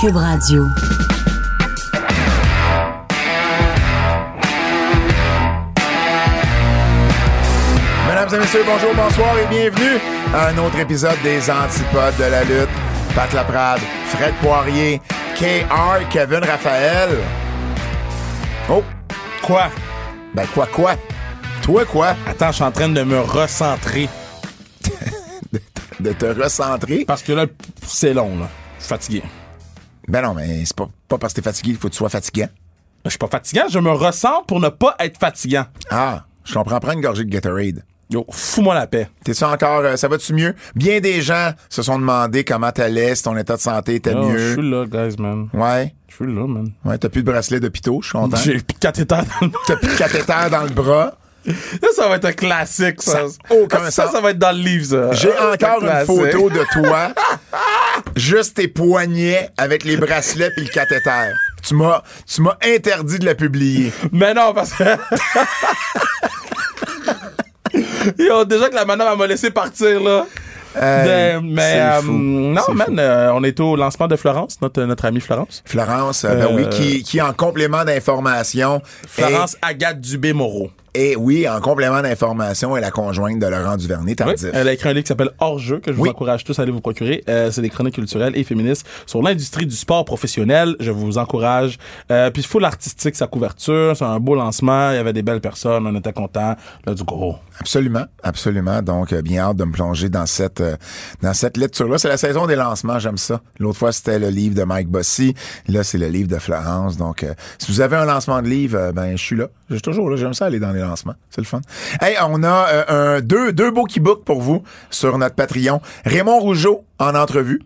Cube Radio. Mesdames et messieurs, bonjour, bonsoir et bienvenue à un autre épisode des Antipodes de la lutte. Pat Laprade, Fred Poirier, KR, Kevin Raphaël. Oh, Quoi? ben quoi, quoi? Toi, quoi? Attends, je suis en train de me recentrer. De te recentrer? Parce que là, c'est long, là. Je suis fatigué. Ben non, mais c'est pas, pas parce que t'es fatigué, il faut que tu sois fatiguant. Je suis pas fatigant, je me ressens pour ne pas être fatigant. Ah, je comprends, prends une gorgée de Gatorade. Yo, fous-moi la paix. T'es-tu encore, euh, ça va-tu mieux? Bien des gens se sont demandé comment t'allais, si ton état de santé était Yo, Je mieux. suis là, guys, man. Ouais. Je suis là, man. Ouais, t'as plus de bracelet d'hôpitaux, je suis content. J'ai plus de cathéter dans le T'as plus de cathéter dans le bras. Ça, ça va être un classique, ça. Ça aucun ça, sens. ça va être dans le livre, ça. J'ai encore une classique. photo de toi, juste tes poignets avec les bracelets puis le cathéter. Tu m'as, tu m'as interdit de la publier. Mais non, parce que. Yo, déjà que la madame m'a laissé partir, là. Euh, De- mais euh, non, man, euh, on est au lancement de Florence, notre, notre amie Florence. Florence, euh, ben oui, qui, qui en complément d'information. Florence Agathe Dubé-Moreau. Et, oui, en complément d'information, est la conjointe de Laurent Duvernay, Oui, tardif. elle a écrit un livre qui s'appelle Hors jeu que je Oui. vous encourage tous à aller vous procurer. Euh, c'est des chroniques culturelles et féministes sur l'industrie du sport professionnel. Je vous encourage. Euh, puis full artistique sa couverture, c'est un beau lancement. Il y avait des belles personnes, on était contents. Let's go. Absolument, absolument. Donc, euh, bien hâte de me plonger dans cette euh, dans cette lecture-là. C'est la saison des lancements, j'aime ça. L'autre fois, c'était le livre de Mike Bossy. Là, c'est le livre de Florence. Donc, euh, si vous avez un lancement de livre, euh, ben, je suis là. Suis toujours là. J'aime ça aller dans les lancements. C'est le fun. Hey, on a euh, un, deux, deux beaux key-books pour vous sur notre Patreon. Raymond Rougeau en entrevue.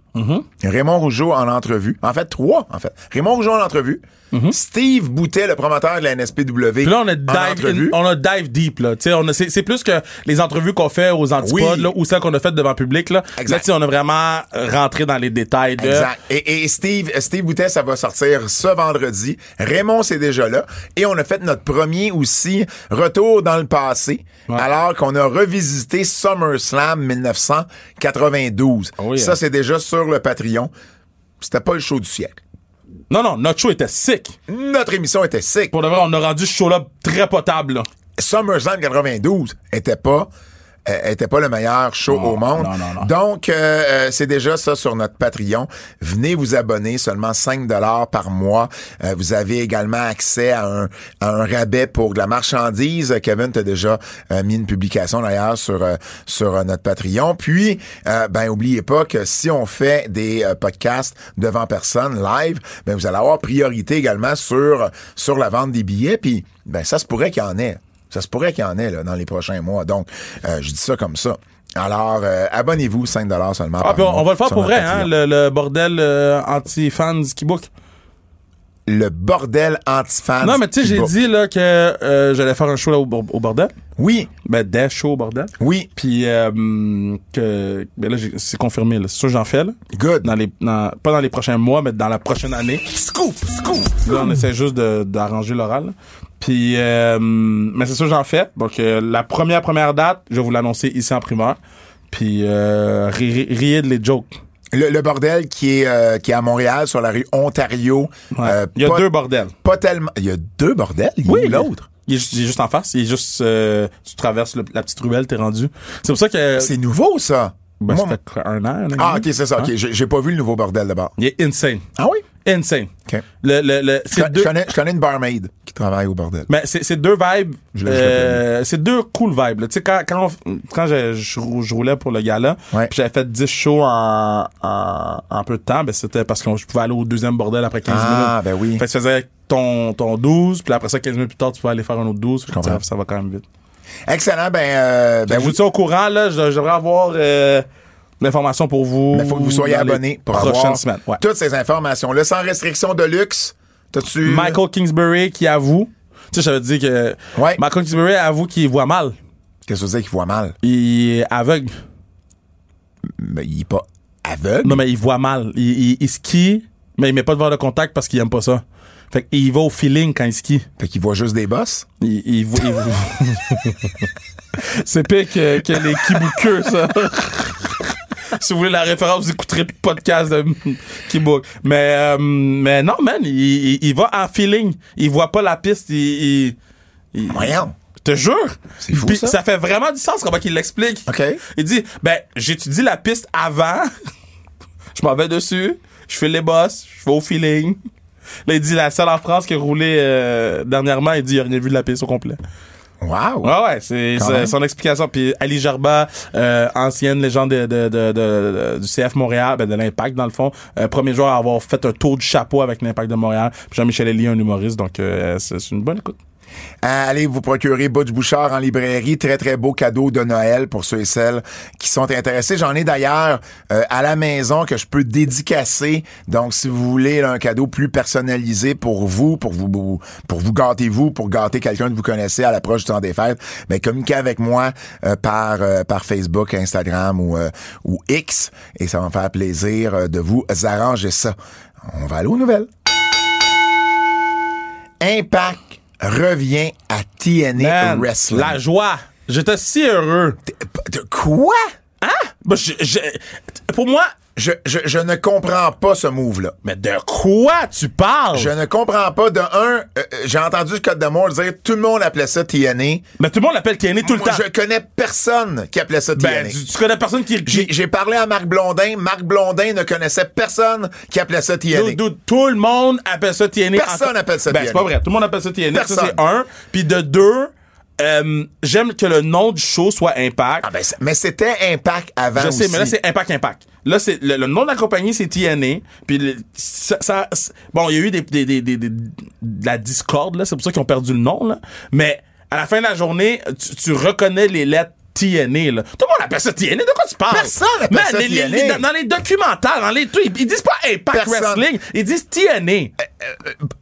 Raymond Rougeau en entrevue. En fait, trois, en fait. Raymond Rougeau en entrevue. Steve Boutet, le promoteur de la NSPW. Puis là, on a dive, in- on a dive deep, là. C'est, c'est plus que les entrevues qu'on fait aux antipodes, Oui. là, ou celles qu'on a faites devant le public, là. Exact. Là, on a vraiment rentré dans les détails de. Exact. Et, et Steve, Steve Boutet, ça va sortir ce vendredi. Raymond, c'est déjà là. Et on a fait notre premier aussi retour dans le passé, Ouais. alors qu'on a revisité SummerSlam 1992. Oh yeah. Ça, c'est déjà sur le Patreon. C'était pas le show du siècle. Non, non, notre show était sick. Notre émission était sick. Pour de vrai, on a rendu ce show-là très potable, là. SummerSlam 92 était pas euh, était pas le meilleur show Non, au monde. non, non, non. Donc, euh, euh, c'est déjà ça sur notre Patreon. Venez vous abonner, seulement 5 dollars par mois. Euh, vous avez également accès à un, à un rabais pour de la marchandise. Kevin t'a déjà euh, mis une publication d'ailleurs sur euh, sur euh, notre Patreon. Puis, euh, ben oubliez pas que si on fait des podcasts devant personne live, ben vous allez avoir priorité également sur sur la vente des billets. Puis, ben ça se pourrait qu'il y en ait. Ça se pourrait qu'il y en ait là, dans les prochains mois. Donc, euh, je dis ça comme ça. Alors, euh, abonnez-vous, 5 seulement. Ah, par on, mois on va le faire pour vrai, hein, le, le bordel euh, anti-fans qui book. Le bordel anti-fans. Non, mais tu sais, j'ai dit là que euh, j'allais faire un show là, au, au bordel. Oui, Ben, des shows au bordel. oui, Puis euh, que ben là, c'est confirmé. là. C'est sûr que j'en fais là. good. Dans les, dans- pas dans les prochains mois, mais dans la prochaine année. Scoop, scoop. Là, on essaie juste de- d'arranger l'oral. Puis, euh, mais c'est sûr que j'en fais. Donc, euh, la première première date, je vais vous l'annoncer ici en primeur. Puis, euh, ri- ri- riez de les jokes. Le, le bordel qui est, euh, qui est à Montréal, sur la rue Ontario. Ouais. Euh, Il y a pas- deux bordels. Pas tellement. Il y a deux bordels? Il Oui. l'autre. Il est, juste, il est juste en face. Il est juste, euh, tu traverses le- la petite ruelle, t'es rendu. C'est pour ça que. C'est nouveau, ça. Ben, Moi, ça fait un an. ah, ok, c'est ça. Ok, Hein? j'ai j'ai pas vu le nouveau bordel d'abord. Il est insane. Ah oui? Insane. Ok. Le, le, le, je deux, connais, je connais une barmaid au bordel. mais c'est, c'est deux vibes. Je je euh, c'est deux cool vibes. Tu sais, quand, quand, on- quand je, je, rou- je roulais pour le gala, Ouais. puis j'avais fait 10 shows en, en, en peu de temps, ben c'était parce que je pouvais aller au deuxième bordel après 15 Ah, minutes. ben oui. Fait que tu faisais ton, ton 12, puis après ça, 15 minutes plus tard, tu pouvais aller faire un autre 12. Fait que comprends. ça, ça va quand même vite. Excellent. Ben, euh, ben Ben, je vous tiens au courant, là. Je, je devrais avoir euh, l'information pour vous. Mais faut que vous soyez abonné pour prochaines avoir semaines. Ouais. toutes ces informations-là, sans restriction de luxe. T'as-tu... Michael Kingsbury qui avoue. Tu sais, j'avais dit que Ouais. Michael Kingsbury avoue qu'il voit mal. Qu'est-ce que ça veut dire qu'il voit mal? Il est aveugle. Mais il est pas aveugle. Non, mais il voit mal. Il, il, il skie, mais il met pas de verre de contact parce qu'il aime pas ça. Fait qu'il va au feeling quand il skie. Fait qu'il voit juste des bosses? Il, il, voit- il voit- C'est pire que, que les kiboukeux, ça. si vous voulez la référence, vous écouterez le podcast de Keybook. Mais, euh, mais non, man, il, il, il va en feeling. Il voit pas la piste. Il, il, Voyons. je te jure. C'est fou, Puis ça. fait vraiment du sens comment il l'explique. OK. Il dit, ben, j'étudie la piste avant. je m'en vais dessus. Je fais les boss. Je vais au feeling. Là, il dit, la seule en France qui a roulé euh, dernièrement, il dit, il a rien vu de la piste au complet. Wow. Ouais, ouais, c'est son explication. Puis Ali Jarba, euh, ancienne légende de, de, de, de- du CF Montréal, ben de l'Impact dans le fond, euh, premier joueur à avoir fait un tour du chapeau avec l'Impact de Montréal. Puis Jean-Michel Elie, un humoriste, donc euh, c'est c'est une bonne écoute. Euh, Allez vous procurer Butch Bouchard en librairie. Très, très beau cadeau de Noël pour ceux et celles qui sont intéressés. J'en ai d'ailleurs euh, à la maison que je peux dédicacer. Donc, si vous voulez là, un cadeau plus personnalisé pour vous, pour vous, pour vous gâter vous, pour gâter quelqu'un que vous connaissez à l'approche du temps des fêtes, ben, communiquez avec moi euh, par, euh, par Facebook, Instagram ou, euh, ou X et ça va me faire plaisir euh, de vous arranger ça. On va aller aux nouvelles. Impact revient à TNA Man, Wrestling. La joie. J'étais si heureux. De quoi? Hein? Ben, je- je- pour moi, Je, je, je ne comprends pas ce move-là. mais de quoi tu parles? Je ne comprends pas. De un, euh, euh, j'ai entendu Scott Demore dire tout le monde appelait ça TNA. Mais tout le monde l'appelle TNA tout le Moi, temps. je connais personne qui appelait ça TNA. Ben, tu, tu connais personne qui... J'ai qui j'ai parlé à Marc Blondin. Marc Blondin ne connaissait personne qui appelait ça TNA. Dude, dude, tout le monde appelle ça TNA. Personne Encore- appelle ça ben, TNA. c'est pas vrai. Tout le monde appelle ça TNA. Ça, Personne. c'est un. Puis de deux, euh, j'aime que le nom du show soit Impact. Ah ben, mais c'était Impact avant Je sais, aussi. mais là, c'est Impact Impact. Là, c'est le, le nom de la compagnie, c'est TNA. Puis le- ça, ça- bon, il y a eu des, des, des, de la discorde, là. C'est pour ça qu'ils ont perdu le nom, là. Mais à la fin de la journée, tu, tu reconnais les lettres TNA, là. Tout le monde appelle ça TNA. De quoi tu parles? Personne appelle Man, ça les- TNA. les- dans, dans les documentaires, dans les trucs, ils, disent pas Impact Personne. Wrestling. Ils disent TNA.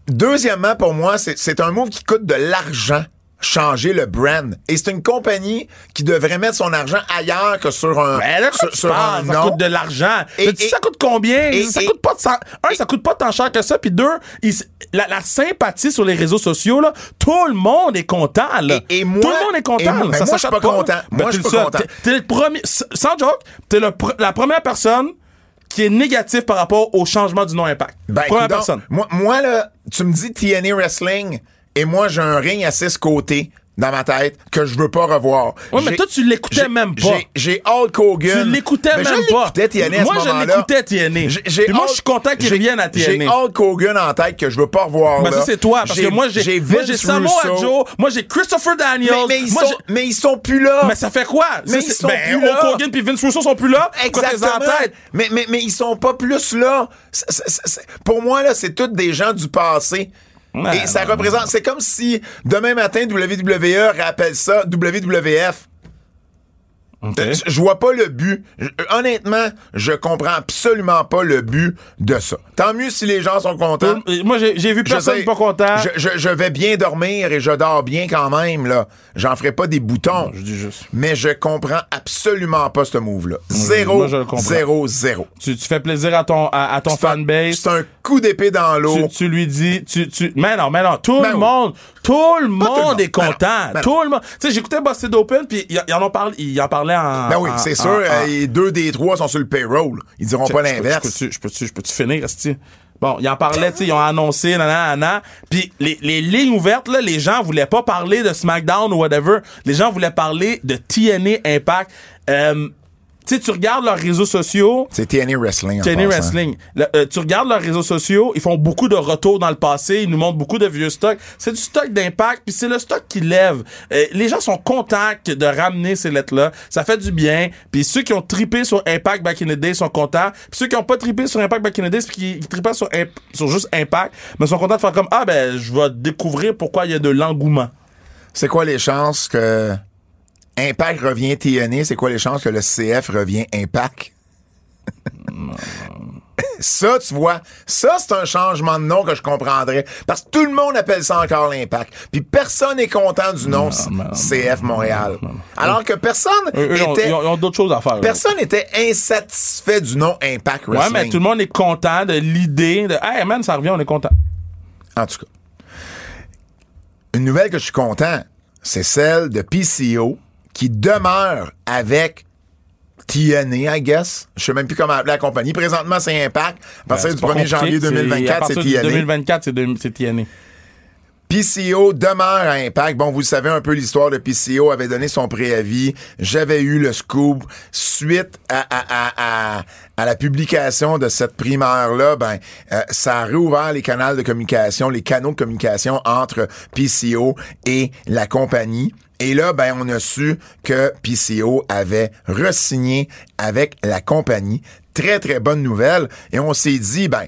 Deuxièmement, pour moi, c'est- c'est un move qui coûte de l'argent changer le brand. Et c'est une compagnie qui devrait mettre son argent ailleurs que sur un, Ben là, sur, un ça coûte de l'argent. Et- et- ça coûte combien? et- ça coûte pas de cent- un, ça coûte pas tant cher que ça. Puis deux, il la, la sympathie sur les réseaux sociaux, là, tout le monde est content, là. Et- moi- tout le monde est content. moi- ben ça moi, je suis pas content. là. Moi, Ben, je suis pas content. T'es le premier, sans joke, t'es la première personne qui est négative par rapport au changement du nom Impact. Ben, première donc, personne. Moi, moi, là, tu me dis TNA Wrestling et moi, j'ai un ring à six côtés dans ma tête que je veux pas revoir. Ouais, mais toi, tu l'écoutais même pas. j'ai- Hulk Hogan. Tu l'écoutais même pas. TNA, à Moi, ce je l'écoutais, TNA. Puis moi, Hulk- je suis content qu'il revienne à TNA. J'ai Hulk Hogan en tête que je veux pas revoir. Mais là. ça, c'est toi, parce que moi, j'ai, moi, Samoa. Joe, moi, j'ai Christopher Daniels. Mais, mais ils moi, sont, mais ils sont plus là. Mais ça fait quoi? Mais ils sont ben, plus là. Hulk Hogan puis Vince Russo sont plus là? Exactement. en tête? Mais, mais, mais ils sont pas plus là. Pour moi, là, c'est tous des gens du passé. Ouais, Et ça représente. C'est comme si demain matin, WWE rappelle ça WWF. Euh, Je vois pas le but. Je- honnêtement, je comprends absolument pas le but de ça. Tant mieux si les gens sont contents. Euh, Moi, j'ai, vu personne sais, pas content. Je, vais bien dormir et je dors bien quand même, là. J'en ferai pas des boutons. Je dis juste. Mais je comprends absolument pas ce move-là. Zéro, moi, zéro, zéro. Tu, tu fais plaisir à ton, à, à ton fanbase. C'est un coup d'épée dans Tu, l'eau. tu lui dis, tu, tu, mais non, mais non, tout Ben le oui. monde, tout le monde monde. est Ben content. ben tout le monde. Tu sais, j'écoutais Busted Open, puis ils en ont parlé, ils en parlaient en. Ben oui, c'est sûr. en- euh, deux des trois sont sur le payroll. Ils diront pas l'inverse. Je peux-tu, je peux-tu, finir, esti? Bon, ils en parlaient, tu sais, ils ont annoncé, nanana, nanana. Puis les, les lignes ouvertes, là, les gens voulaient pas parler de SmackDown ou whatever. Les gens voulaient parler de TNA Impact. Euh, tu sais, tu regardes leurs réseaux sociaux, C'est TNA Wrestling. TNA. Wrestling. Le- euh, tu regardes leurs réseaux sociaux, ils font beaucoup de retours dans le passé, ils nous montrent beaucoup de vieux stocks. C'est du stock d'impact, puis c'est le stock qui lève. Euh, les gens sont contents de ramener ces lettres-là. Ça fait du bien. Puis ceux qui ont tripé sur Impact Back in the Day sont contents. Puis ceux qui ont pas tripé sur Impact Back in the Day, puis qui, qui tripaient sur, Imp- sur juste Impact, mais sont contents de faire comme ah ben je vais découvrir pourquoi il y a de l'engouement. C'est quoi les chances que Impact revient TNA? C'est quoi les chances que le CF revient Impact? Ça, tu vois, ça, c'est un changement de nom que je comprendrais. Parce que tout le monde appelle ça encore l'Impact. Puis personne n'est content du nom non, non, CF Montréal. Alors que personne Eux, eux, était... ils ont- d'autres choses à faire. Personne n'était insatisfait du nom Impact Ouais, Wrestling. mais tout le monde est content de l'idée de Hey man, ça revient, on est content. En tout cas. Une nouvelle que je suis content, c'est celle de PCO qui demeure avec TNA, I guess. Je sais même plus comment appeler la compagnie. Présentement, c'est Impact. À partir Ben, du c'est pas 1er janvier compliqué, c'est- 2024, à c'est partir du TNA. 2024, c'est TNA. PCO demeure à Impact. Bon, vous savez un peu l'histoire de PCO, avait donné son préavis. J'avais eu le scoop. Suite à, à, à, à, à la publication de cette primaire-là, ben, euh, ça a réouvert les canaux de communication, les canaux de communication entre PCO et la compagnie. Et là, ben, on a su que PCO avait re-signé avec la compagnie. Très, très bonne nouvelle. Et on s'est dit, ben,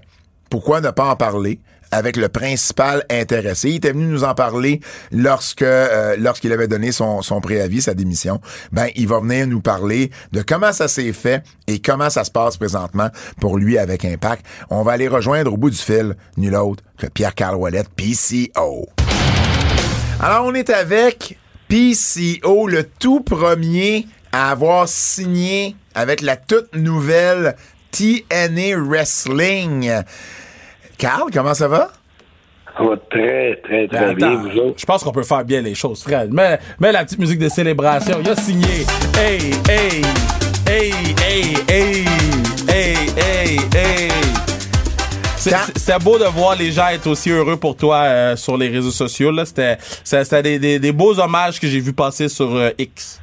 pourquoi ne pas en parler? avec le principal intéressé? Il était venu nous en parler lorsque euh, lorsqu'il avait donné son, son préavis, sa démission. Ben, il va venir nous parler de comment ça s'est fait et comment ça se passe présentement pour lui avec Impact. On va aller rejoindre au bout du fil nul autre que Pierre-Carl Ouellet, PCO. Alors, on est avec PCO, le tout premier à avoir signé avec la toute nouvelle TNA Wrestling. Carl, comment ça va? Ça va très, très, très bien, vous autres? je pense qu'on peut faire bien les choses, Fred. Mets, mets la petite musique de célébration. Il a signé. Hey, hey, hey, hey, hey, hey, hey, hey. C'est- c'est- beau de voir les gens être aussi heureux pour toi euh, sur les réseaux sociaux. C'était des, des, des beaux hommages que j'ai vu passer sur euh, X.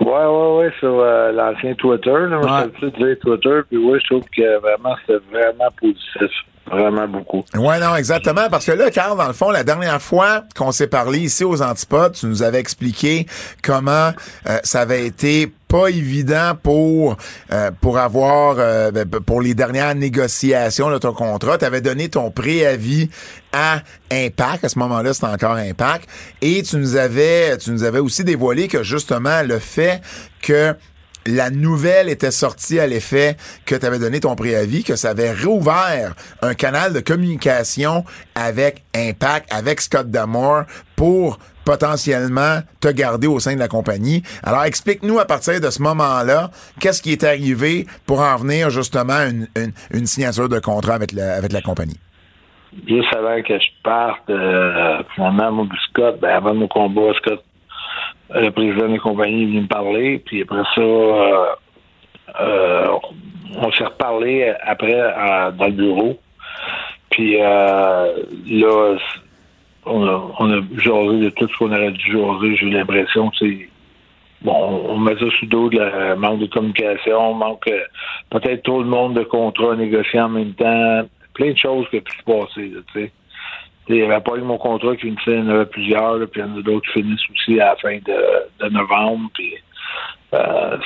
Ouais, ouais, ouais, sur euh, l'ancien Twitter. Là, moi, Ouais. je Twitter, puis ouais, je trouve que vraiment, c'était vraiment positif. Vraiment beaucoup. Ouais, non, exactement. Parce que là, Carl, dans le fond, la dernière fois qu'on s'est parlé ici aux Antipodes, tu nous avais expliqué comment euh, ça avait été pas évident pour euh, pour avoir euh, ben, pour les dernières négociations de ton contrat. Tu avais donné ton préavis à Impact. À ce moment-là, c'était encore Impact. Et tu nous avais tu nous avais aussi dévoilé que justement le fait que la nouvelle était sortie à l'effet que tu avais donné ton préavis, que ça avait réouvert un canal de communication avec Impact, avec Scott Damore pour potentiellement te garder au sein de la compagnie. Alors explique-nous à partir de ce moment-là, qu'est-ce qui est arrivé pour en venir justement une, signature de contrat avec la, compagnie? Juste avant que je parte, euh, finalement, puis Scott, ben, avant mon combat, Scott, le président de la compagnie, est venu me parler, puis après ça, euh, euh, on s'est reparlé après dans le bureau. Puis euh, là, on a, on a jasé de tout ce qu'on aurait dû jaser. J'ai l'impression que c'est. Bon, on met ça sous dos de la manque de communication, manque peut-être trop le monde de contrats négociés en même temps, plein de choses qui ont pu se passer, tu sais. Il n'y avait pas eu mon contrat qui finissait, il en avait plusieurs, là, puis il y en a d'autres qui finissent aussi à la fin de, novembre. Puis, euh,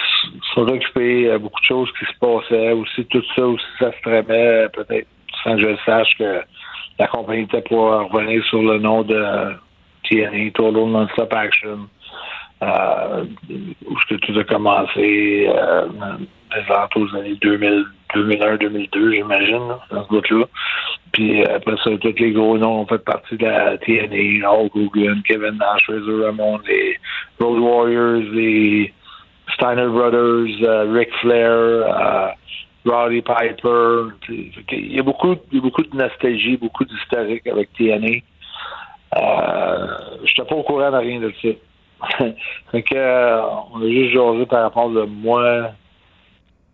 sont occupés, beaucoup de choses qui se passaient. Aussi, tout ça aussi, ça se tramait, peut-être sans que je le sache, que la compagnie était pour revenir sur le nom de TNA, Total Non-Stop Action. Euh, où tout a commencé, euh, des alentours des années 2000, 2001-2002, j'imagine, là, dans ce bout-là. Puis euh, après ça, tous les gros noms ont fait partie de la TNA, Hulk Hogan, Kevin Nash, Razor Ramon, les Road Warriors, les Steiner Brothers, euh, Ric Flair, euh, Roddy Piper. Il y a beaucoup, il y a beaucoup de nostalgie, beaucoup d'historique avec TNA. Euh, je n'étais pas au courant de rien de ça. fait que, euh, on a juste jasé par rapport de moi.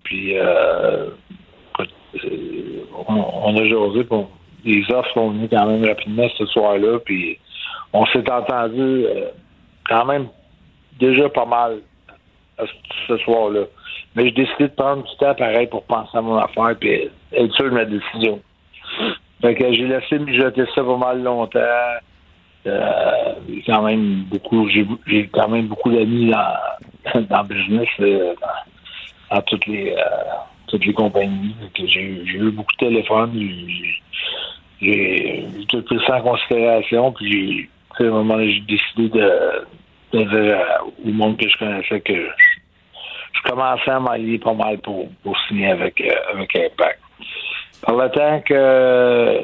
Puis, euh, euh, on, a jasé. Bon, les offres sont venues quand même rapidement ce soir-là. Puis, on s'est entendu euh, quand même déjà pas mal ce- soir-là. Mais j'ai décidé de prendre du temps pareil pour penser à mon affaire puis être sûr de ma décision. Fait que j'ai laissé mijoter ça pas mal longtemps. Euh, quand même beaucoup, j'ai quand même beaucoup d'amis dans, dans le business, dans toutes les euh, toutes les compagnies. J'ai eu beaucoup de téléphones, j'ai- tout pris ça en considération, puis à un moment j'ai décidé de, dire à- au monde que je connaissais que je, commençais à m'allier pas mal pour, pour signer avec, euh, avec Impact. Par le temps que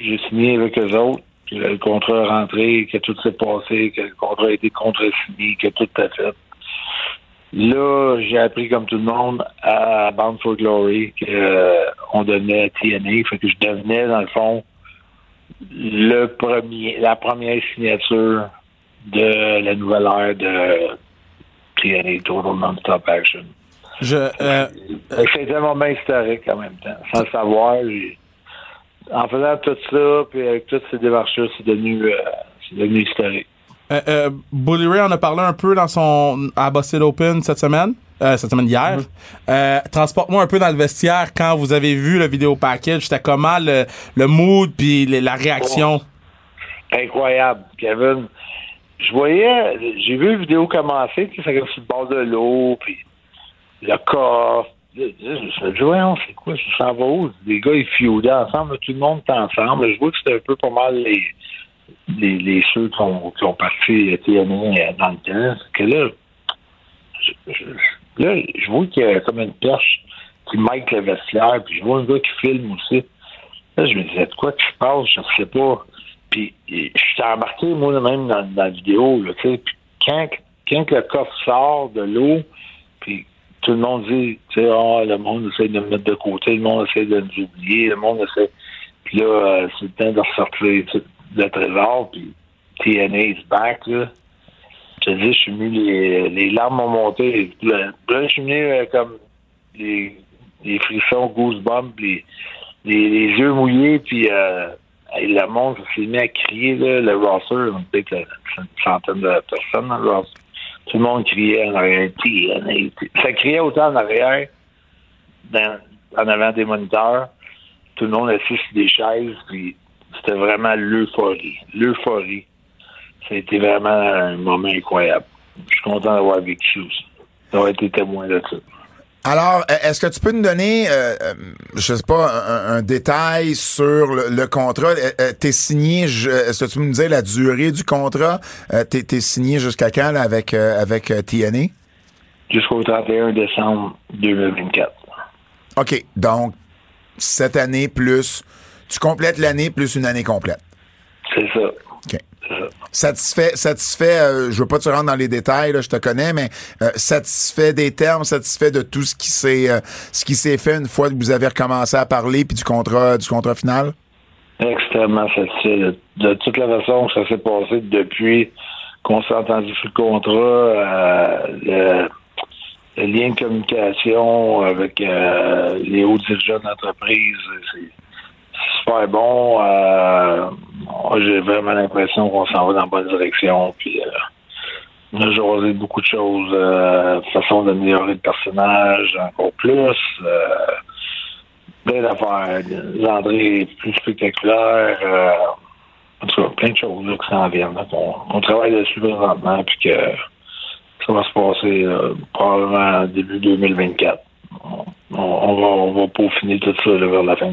j'ai signé avec eux autres, que le contrat est rentré, que tout s'est passé, que le contrat a été contre-signé, que tout a fait. Là, j'ai appris comme tout le monde à Bound for Glory qu'on donnait TNA, fait que je devenais dans le fond le premier, la première signature de la nouvelle ère de TNA Total Non-Stop Action. Je, euh, C'était un moment historique en même temps. Sans le savoir, en faisant tout ça, puis avec toutes ces démarches-là, c'est devenu, euh, c'est devenu historique. Euh, euh, Bully Ray en a parlé un peu dans son à Boston Open cette semaine. Euh, cette semaine hier. Euh, Transporte-moi un peu dans le vestiaire quand vous avez vu le vidéo package. C'était comment le, le mood puis la réaction? Incroyable, Kevin. Je voyais, j'ai vu la vidéo commencer, puis c'est comme sur le bord de l'eau, puis le coffre. Je me dit, voyons, c'est quoi, ça s'en va où? Les gars, ils feudaient ensemble, tout le monde est ensemble. Je vois que c'était un peu pas mal les, les, ceux qui ont, qui ont parti TNA dans le temps. Que là, je, là, je vois qu'il y a comme une perche qui mic le vestiaire, puis je vois un gars qui filme aussi. Là, je me disais, de quoi je passe, je ne sais pas. Puis, je suis embarqué, moi, même dans, la vidéo, tu sais. Puis, quand, quand le coffre sort de l'eau, puis tout le monde dit, tu sais, ah, le monde essaie de me mettre de côté, le monde essaie de nous oublier, le monde essaie. Puis là, euh, c'est le temps de ressortir le trésor, puis TNA is back, là. Je te dis, je suis venu, les, les larmes ont monté. Là, je suis venu euh, comme les, les frissons, goosebumps, les, les, les yeux mouillés, puis euh, le monde s'est mis à crier, là, le roster, on était peut-être une centaine de personnes le roster. Tout le monde criait en arrière, Ça criait autant en arrière, dans, en avant des moniteurs. Tout le monde assis sur des chaises, puis c'était vraiment l'euphorie. L'euphorie. Ça a été vraiment un moment incroyable. Je suis content d'avoir vécu ça. D'avoir été témoin de ça. Alors, euh, est-ce que tu peux nous donner, euh, euh, je sais pas, un, un détail sur le, le contrat? Euh, euh, T'es signé, est-ce que tu peux nous dire la durée du contrat? Euh, T'es t'es signé jusqu'à quand là, avec, euh, avec TNA? Jusqu'au 31 décembre 2024. OK, donc cette année plus, tu complètes l'année plus une année complète. C'est ça. OK. Ça. Satisfait, satisfait, euh, je veux pas que tu rentres dans les détails, là, je te connais, mais euh, satisfait des termes, satisfait de tout ce qui s'est euh, ce qui s'est fait une fois que vous avez recommencé à parler puis du contrat du contrat final? Extrêmement satisfait de, de toute la façon que ça s'est passé depuis qu'on s'est entendu sur le contrat, euh, le, le lien de communication avec les hauts dirigeants d'entreprise, c'est super bon. Euh, j'ai vraiment l'impression qu'on s'en va dans la bonne direction. Puis, euh, on a beaucoup de choses, euh, façon d'améliorer le personnage encore plus. Euh, plein d'affaires. L'André est plus spectaculaire. Euh, en tout cas, plein de choses là, qui s'en viennent. on travaille dessus présentement, puis que ça va se passer probablement début 2024. On, va, on va peaufiner tout ça vers la fin,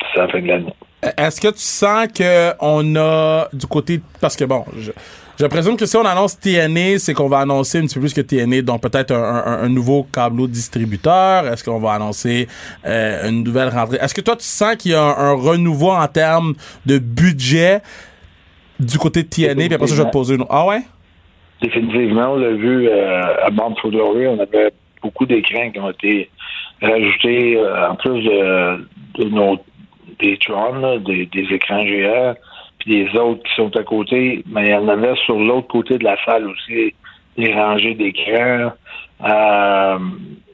d'ici la fin de l'année. Est-ce que tu sens que on a du côté parce que bon, je, je présume que si on annonce TNA, c'est qu'on va annoncer un petit peu plus que TNA, donc peut-être un, un- un nouveau câbleau distributeur. Est-ce qu'on va annoncer euh, une nouvelle rentrée? Est-ce que toi tu sens qu'il y a un, un renouveau en termes de budget du côté de TNA Puis après ça, je vais te poser une. Ah ouais? Définitivement, on l'a vu euh, à Bound for Glory, on avait beaucoup d'écrans qui ont été rajoutés euh, en plus de, de nos des des, écrans géants, puis des autres qui sont à côté, mais il y en avait sur l'autre côté de la salle aussi, des rangées d'écrans, euh,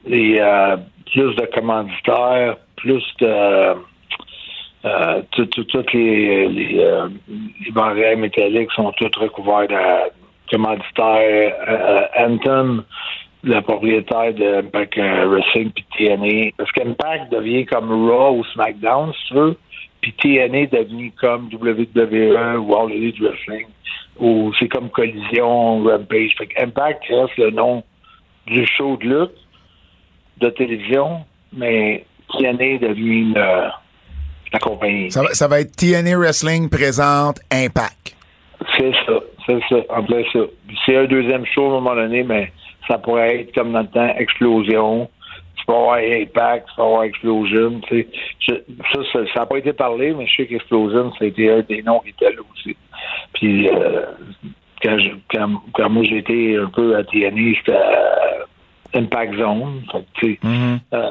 et euh, plus de commanditaires, plus de euh, tout- tout- toutes les, les, euh, les barrières métalliques sont toutes recouvertes de commanditaires. Euh, le propriétaire de Impact euh, Wrestling puis TNA. Parce qu'Impact devient comme Raw ou SmackDown, si tu veux, puis TNA devenu comme WWE ou All Elite Wrestling, ou c'est comme Collision, Rampage. Fait qu'Impact reste le nom du show de lutte de télévision, mais TNA devenu euh, la compagnie. Ça, va- ça va être TNA Wrestling présente Impact. C'est ça, c'est ça, en plein ça. C'est un deuxième show à un moment donné, mais ça pourrait être comme dans le temps Explosion. Tu peux avoir Impact, tu peux avoir Explosion. Tu sais. Je- ça, ça n'a pas été parlé, mais je sais qu'Explosion, ça a été un des noms qui était là aussi. Puis euh, quand, je, quand, quand moi j'étais un peu à c'était à Impact Zone. Fait sais, euh,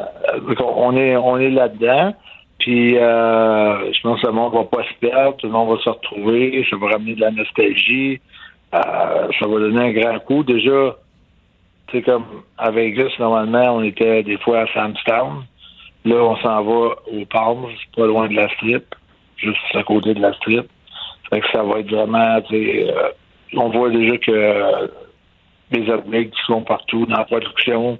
on est on est là-dedans. Puis euh, je pense que le monde va pas se perdre, tout le monde va se retrouver, ça va ramener de la nostalgie, euh, ça va donner un grand coup. Déjà, Tu sais, comme à Vegas, normalement, on était des fois à Samstown. Là, on s'en va aux Palms, pas loin de la strip, juste à côté de la strip. Fait que ça va être vraiment, tu sais, euh, on voit déjà que euh, les qui sont partout dans la production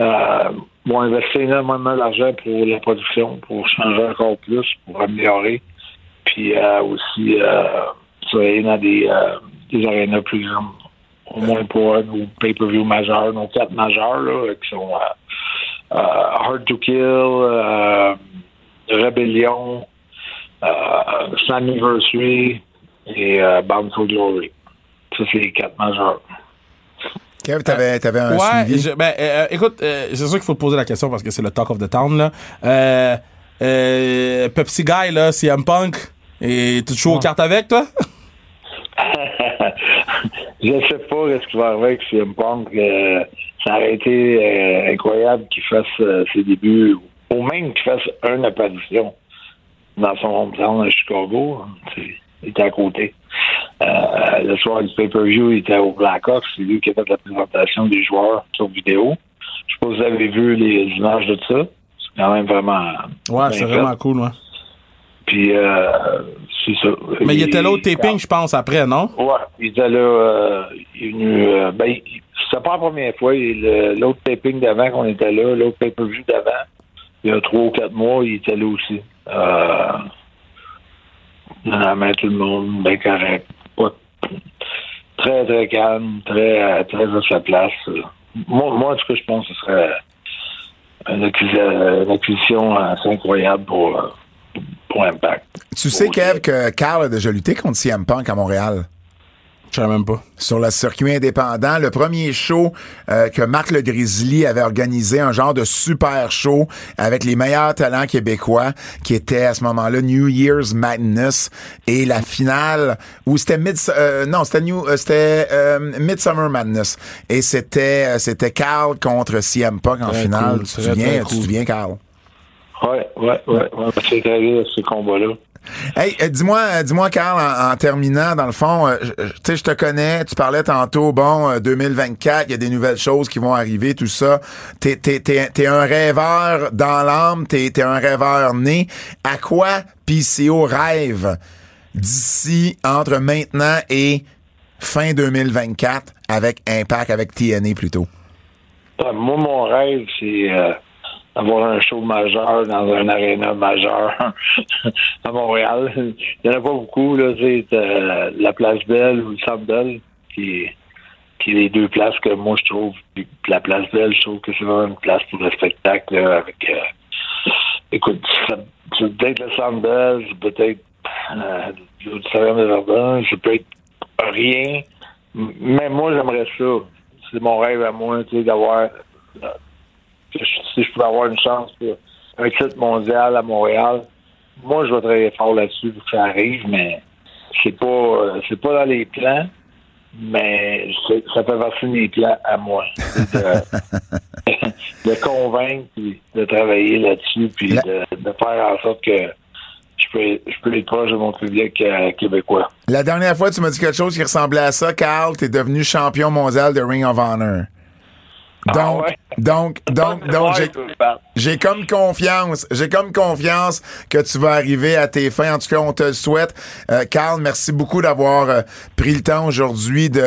euh, vont investir énormément d'argent pour la production, pour changer encore plus, pour améliorer. Puis euh, aussi euh, travailler dans des, euh, des arénas plus grandes. Au moins pour euh, nos pay-per-view majeurs, nos quatre majeurs, là, qui sont euh, euh, Hard to Kill, euh, Rebellion, euh, Anniversary et euh, Bound for Glory. Ça, c'est les quatre majeurs. Kev, t'avais, t'avais un ouais, suivi? je- ben, euh, écoute, euh, c'est sûr qu'il faut te poser la question parce que c'est le talk of the town, là. Euh, euh, Pepsi Guy, là, CM Punk, et tu joues aux cartes avec, toi? je sais pas ce qui va arriver avec CM Punk. euh, ça aurait été euh, incroyable qu'il fasse euh, ses débuts, ou même qu'il fasse une apparition dans son hometown à Chicago. C'est- Il était à côté. Euh, le soir du pay-per-view, il était au Blackhawks. C'est lui qui a fait la présentation des joueurs sur vidéo. Je sais pas si vous avez vu les images de ça. C'est quand même vraiment. Ouais, c'est vraiment cool, ouais. Puis, euh, c'est ça. Mais il était là au taping, je pense, après, non? Ouais, il était là, euh, il est venu, euh, ben, c'était pas la première fois, l'autre taping d'avant qu'on était là, l'autre pay-per-view d'avant, il y a trois ou quatre mois, il était là aussi. Euh, dans la main tout le monde, bien correct. Pas- très, très calme, très, euh, très à sa place. Moi, moi, en tout cas, je pense que ce serait une acquisition assez incroyable pour, euh, pour Impact. Tu sais, Kev, que Carl a déjà lutté contre CM Punk à Montréal? Je savais même pas. Sur le circuit indépendant, le premier show euh, que Marc Le Grizzly avait organisé, un genre de super show avec les meilleurs talents québécois, qui était à ce moment-là New Year's Madness et la finale où c'était mid euh, non c'était New euh, c'était euh, Midsummer Madness et c'était euh, c'était Carl contre CM Punk en Très finale. cool, tu te souviens tu te souviens Carl? Ouais, ouais, ouais, ouais. C'est arrivé ce combat-là. Hey, euh, dis-moi, euh, dis-moi, Carl, en, en terminant, dans le fond, euh, tu sais, je te connais, tu parlais tantôt, bon, euh, 2024, il y a des nouvelles choses qui vont arriver, tout ça. T'es, t'es, t'es, t'es un rêveur dans l'âme, t'es, t'es un rêveur né. À quoi PCO rêve d'ici, entre maintenant et fin 2024, avec Impact, avec TNA plutôt? Ah, Moi, mon rêve, c'est euh, d'avoir un show majeur dans un aréna majeur à Montréal. Il n'y en a pas beaucoup, là, sais, euh, la place Belle ou le Centre qui, qui est les deux places que moi, je trouve. La place Belle, je trouve que c'est vraiment une place pour le spectacle, là, avec... euh, écoute, c'est peut-être le Centre c'est peut-être euh, l'Auditorium de Verdun, c'est peut-être rien, mais moi, j'aimerais ça. C'est mon rêve à moi, tu sais, d'avoir que je- si je pouvais avoir une chance pour un titre mondial à Montréal, moi je vais travailler fort là-dessus pour que ça arrive, mais c'est pas c'est pas dans les plans, mais ça fait partie de mes plans à moi. De, de convaincre puis de travailler là-dessus puis de, de faire en sorte que je peux, je peux être proche de mon public euh, québécois. La dernière fois, tu m'as dit quelque chose qui ressemblait à ça, Carl, t'es devenu champion mondial de Ring of Honor. Donc, Ah ouais? donc, donc, donc, Ouais, j'ai- comme confiance, j'ai comme confiance que tu vas arriver à tes fins. En tout cas, on te le souhaite. Euh, Carl, merci beaucoup d'avoir euh, pris le temps aujourd'hui de,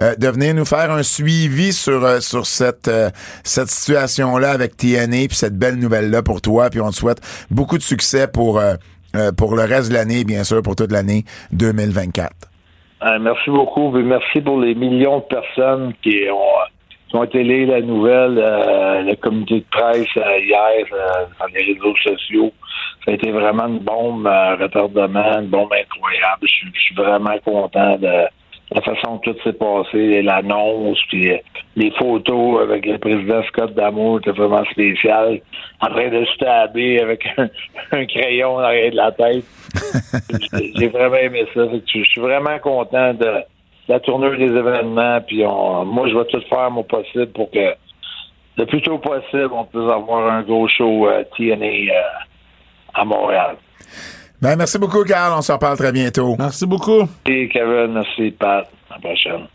euh, de venir nous faire un suivi sur, euh, sur cette, euh, cette situation-là avec TNA, puis cette belle nouvelle-là pour toi. Puis on te souhaite beaucoup de succès pour, euh, euh, pour le reste de l'année, bien sûr, pour toute l'année 2024. Euh, merci beaucoup. merci pour les millions de personnes qui ont, qui ont été lire la nouvelle, euh, le comité de presse euh, hier euh, dans les réseaux sociaux. Ça a été vraiment une bombe à retardement, une bombe incroyable. Je suis- je suis vraiment content de la façon que tout s'est passé, l'annonce, puis euh, les photos avec le président Scott Damour, c'était vraiment spécial, en train de se taber avec un, un crayon derrière de la tête. J'ai- vraiment aimé ça. Je suis vraiment content de la tournure des événements. Puis on, moi, je vais tout faire mon possible pour que le plus tôt possible, on puisse avoir un gros show euh, TNA euh, à Montréal. Ben, merci beaucoup, Carl. On se reparle très bientôt. Merci beaucoup. Et Kevin, merci Pat. À la prochaine.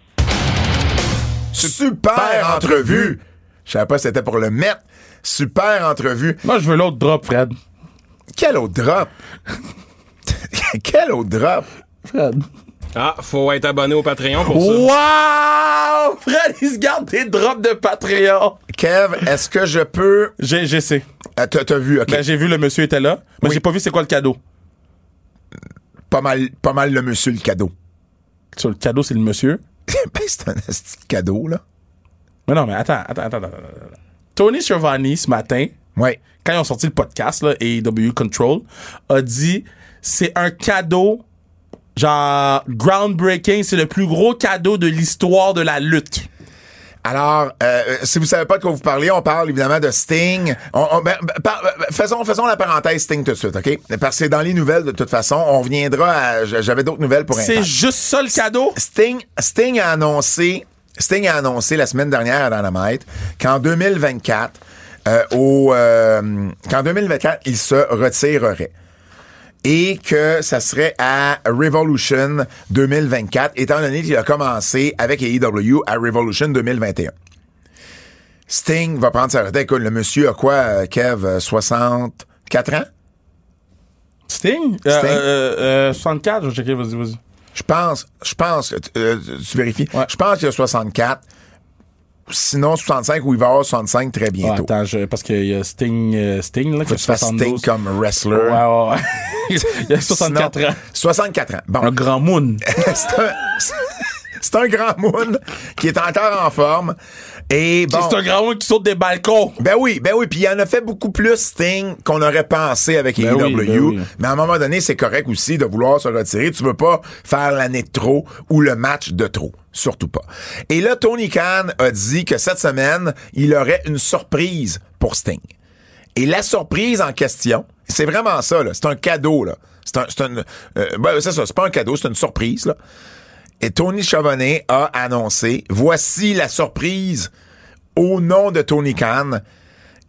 Super entrevue. Je savais pas si c'était pour le mettre. Super entrevue. Moi, je veux l'autre drop, Fred. Quel autre drop? Quel autre drop? Fred. Ah, faut être abonné au Patreon pour ça. Wow! Fred, il se garde des drops de Patreon. Kev, est-ce que je peux. J'ai, j'essaie. Ah, T'as t'as vu, OK. Ben, j'ai vu le monsieur était là, mais Oui. j'ai pas vu c'est quoi le cadeau. pas, mal, pas mal le monsieur, le cadeau. Sur le cadeau, c'est le monsieur. ben, c'est un esti de cadeau, là. Mais non, mais attends, attends, attends, attends. attends. Tony Schiavone, ce matin, Oui. quand ils ont sorti le podcast, là, AEW Control, a dit c'est un cadeau, genre, groundbreaking, c'est le plus gros cadeau de l'histoire de la lutte. Alors, euh, si vous savez pas de quoi vous parlez, on parle évidemment de Sting. On, on- ben, ben, par- ben, faisons, faisons la parenthèse Sting tout de suite, OK? Parce que c'est dans les nouvelles de toute façon. On reviendra à... J'avais d'autres nouvelles pour C'est juste ça le cadeau? Sting, Sting a annoncé, Sting a annoncé la semaine dernière à Dynamite qu'en 2024, euh, au, euh, qu'en 2024, il se retirerait. Et que ça serait à Revolution 2024, étant donné qu'il a commencé avec AEW à Revolution 2021. Sting va prendre sa retraite. Écoute, le monsieur a quoi, euh, Kev? euh, 64 ans? Sting? Euh, Sting. euh, euh, 64, je vais checker, vas-y, vas-y. Je pense, je pense, euh, tu vérifies. Ouais. Je pense qu'il a 64. Sinon, 65 ou il va avoir 65 très bientôt. attends, je- parce qu'il y a Sting, euh, Sting, là, qui Faut a que tu fasses 72. Sting comme wrestler. Ouais, ouais, ouais. il a 64 Sinon- ans. 64 ans. Bon. Un grand moon. c'est un, c'est un grand moon qui est encore en forme. Et bon. C'est un grand moon qui saute des balcons. Ben oui, ben oui, puis il en a fait beaucoup plus Sting qu'on aurait pensé avec Ben AEW. oui, ben oui. Mais à un moment donné, c'est correct aussi de vouloir se retirer. Tu veux pas faire l'année de trop ou le match de trop. Surtout pas. Et là, Tony Khan a dit que cette semaine, il aurait une surprise pour Sting. Et la surprise en question, c'est vraiment ça, là. C'est un cadeau, là. C'est un, c'est un, euh, ben, c'est ça, c'est pas un cadeau, c'est une surprise, là. Et Tony Chavonnet a annoncé, voici la surprise au nom de Tony Khan.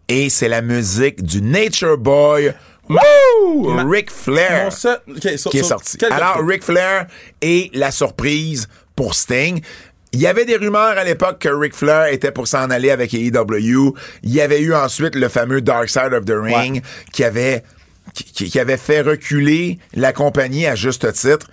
Et c'est la musique du Nature Boy, Woo! Ric Flair seul- so- qui est so- sorti. Alors, Ric Flair est la surprise pour Sting. Il y avait des rumeurs à l'époque que Ric Flair était pour s'en aller avec AEW. Il y avait eu ensuite le fameux Dark Side of the Ring Ouais. qui avait qui, qui avait fait reculer la compagnie à juste titre.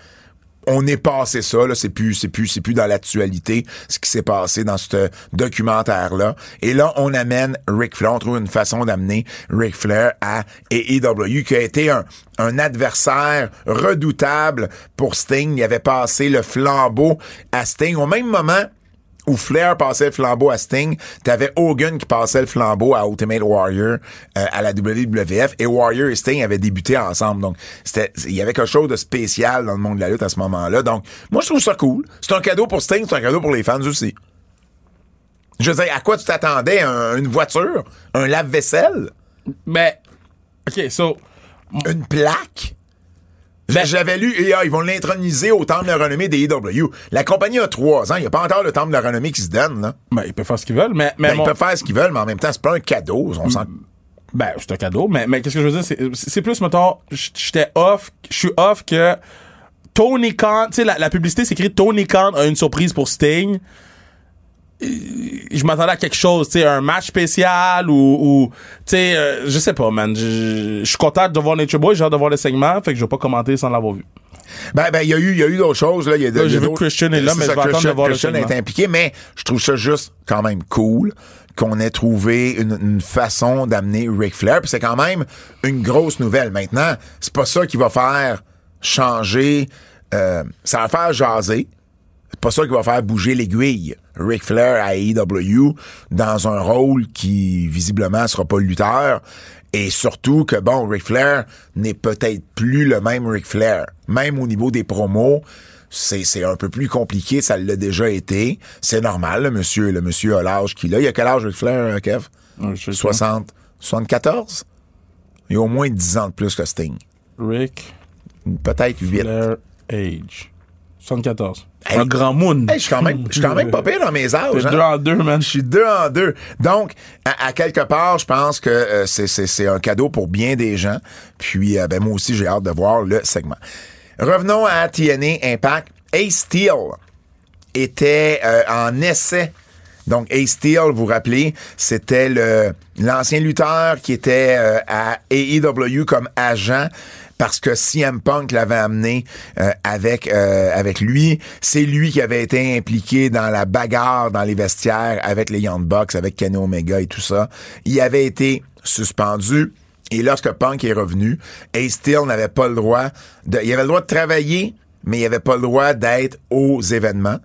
On est passé ça, là, c'est plus, c'est plus, c'est plus dans l'actualité ce qui s'est passé dans ce documentaire-là. Et là, on amène Ric Flair, on trouve une façon d'amener Ric Flair à AEW, qui a été un, un adversaire redoutable pour Sting. Il avait passé le flambeau à Sting. Au même moment, où Flair passait le flambeau à Sting, t'avais Hogan qui passait le flambeau à Ultimate Warrior euh, à la WWF et Warrior et Sting avaient débuté ensemble. Donc c'était il y avait quelque chose de spécial dans le monde de la lutte à ce moment-là. Donc moi je trouve ça cool. C'est un cadeau pour Sting, c'est un cadeau pour les fans aussi. Je veux dire, à quoi tu t'attendais? Un- une voiture, un lave-vaisselle, Mais, ok, so, une plaque? J'a- J'avais lu, et ah, ils vont l'introniser au temple de la renommée des EW. La compagnie a trois ans. Il n'y a pas encore le temple de la renommée qui se donne. Là. ben, ils peuvent faire ce qu'ils veulent, mais, mais Ben, mon- Ils peuvent faire ce qu'ils veulent, mais en même temps, c'est pas un cadeau. On s'en- Ben, c'est un cadeau, mais, mais qu'est-ce que je veux dire? C'est, c'est plus, mettons, j'étais off, je suis off que Tony Khan, tu sais, la, la publicité s'écrit Tony Khan a une surprise pour Sting. Euh, Je m'attendais à quelque chose, tu sais, un match spécial ou, ou tu sais, euh, je sais pas, man. Je suis content de voir Nature Boy, j'ai hâte de voir le segment, fait que je vais pas commenter sans l'avoir vu. Ben, ben, il y a eu, il y a eu d'autres choses, là. Y a, Là, j'ai vu Christian est là, c'est mais je vais attendre de voir le Christian segment. est impliqué, mais je trouve ça juste quand même cool qu'on ait trouvé une, une façon d'amener Ric Flair. Puis c'est quand même une grosse nouvelle. Maintenant, c'est pas ça qui va faire changer. euh, ça va faire jaser. C'est pas ça qui va faire bouger l'aiguille. Ric Flair à AEW dans un rôle qui visiblement sera pas lutteur. Et surtout que bon, Ric Flair n'est peut-être plus le même Ric Flair. Même au niveau des promos, c'est, un peu plus compliqué, ça l'a déjà été. C'est normal, le monsieur, le monsieur a l'âge qu'il a. Il a quel âge Ric Flair, euh, Kev? Sais 60, 74? Il a au moins 10 ans de plus que Sting. Rick Peut-être 8. Flair Age. 74. Hey. Un grand moon. Hey, je suis quand même, je suis quand même pas pire dans mes âges. Hein. deux en deux, man. Je suis deux en deux. Donc, à, à quelque part, je pense que euh, c'est- c'est c'est un cadeau pour bien des gens. Puis, euh, ben, moi aussi, j'ai hâte de voir le segment. Revenons à TNA Impact. Ace Steel était euh, en essai Donc, Ace Steel, vous vous rappelez, c'était l'ancien lutteur qui était euh, à AEW comme agent parce que CM Punk l'avait amené euh, avec euh, avec lui. C'est lui qui avait été impliqué dans la bagarre dans les vestiaires avec les Young Bucks, avec Kenny Omega et tout ça. Il avait été suspendu. Et lorsque Punk est revenu, Ace Steel n'avait pas le droit de... Il avait le droit de travailler, mais il avait pas le droit d'être aux événements.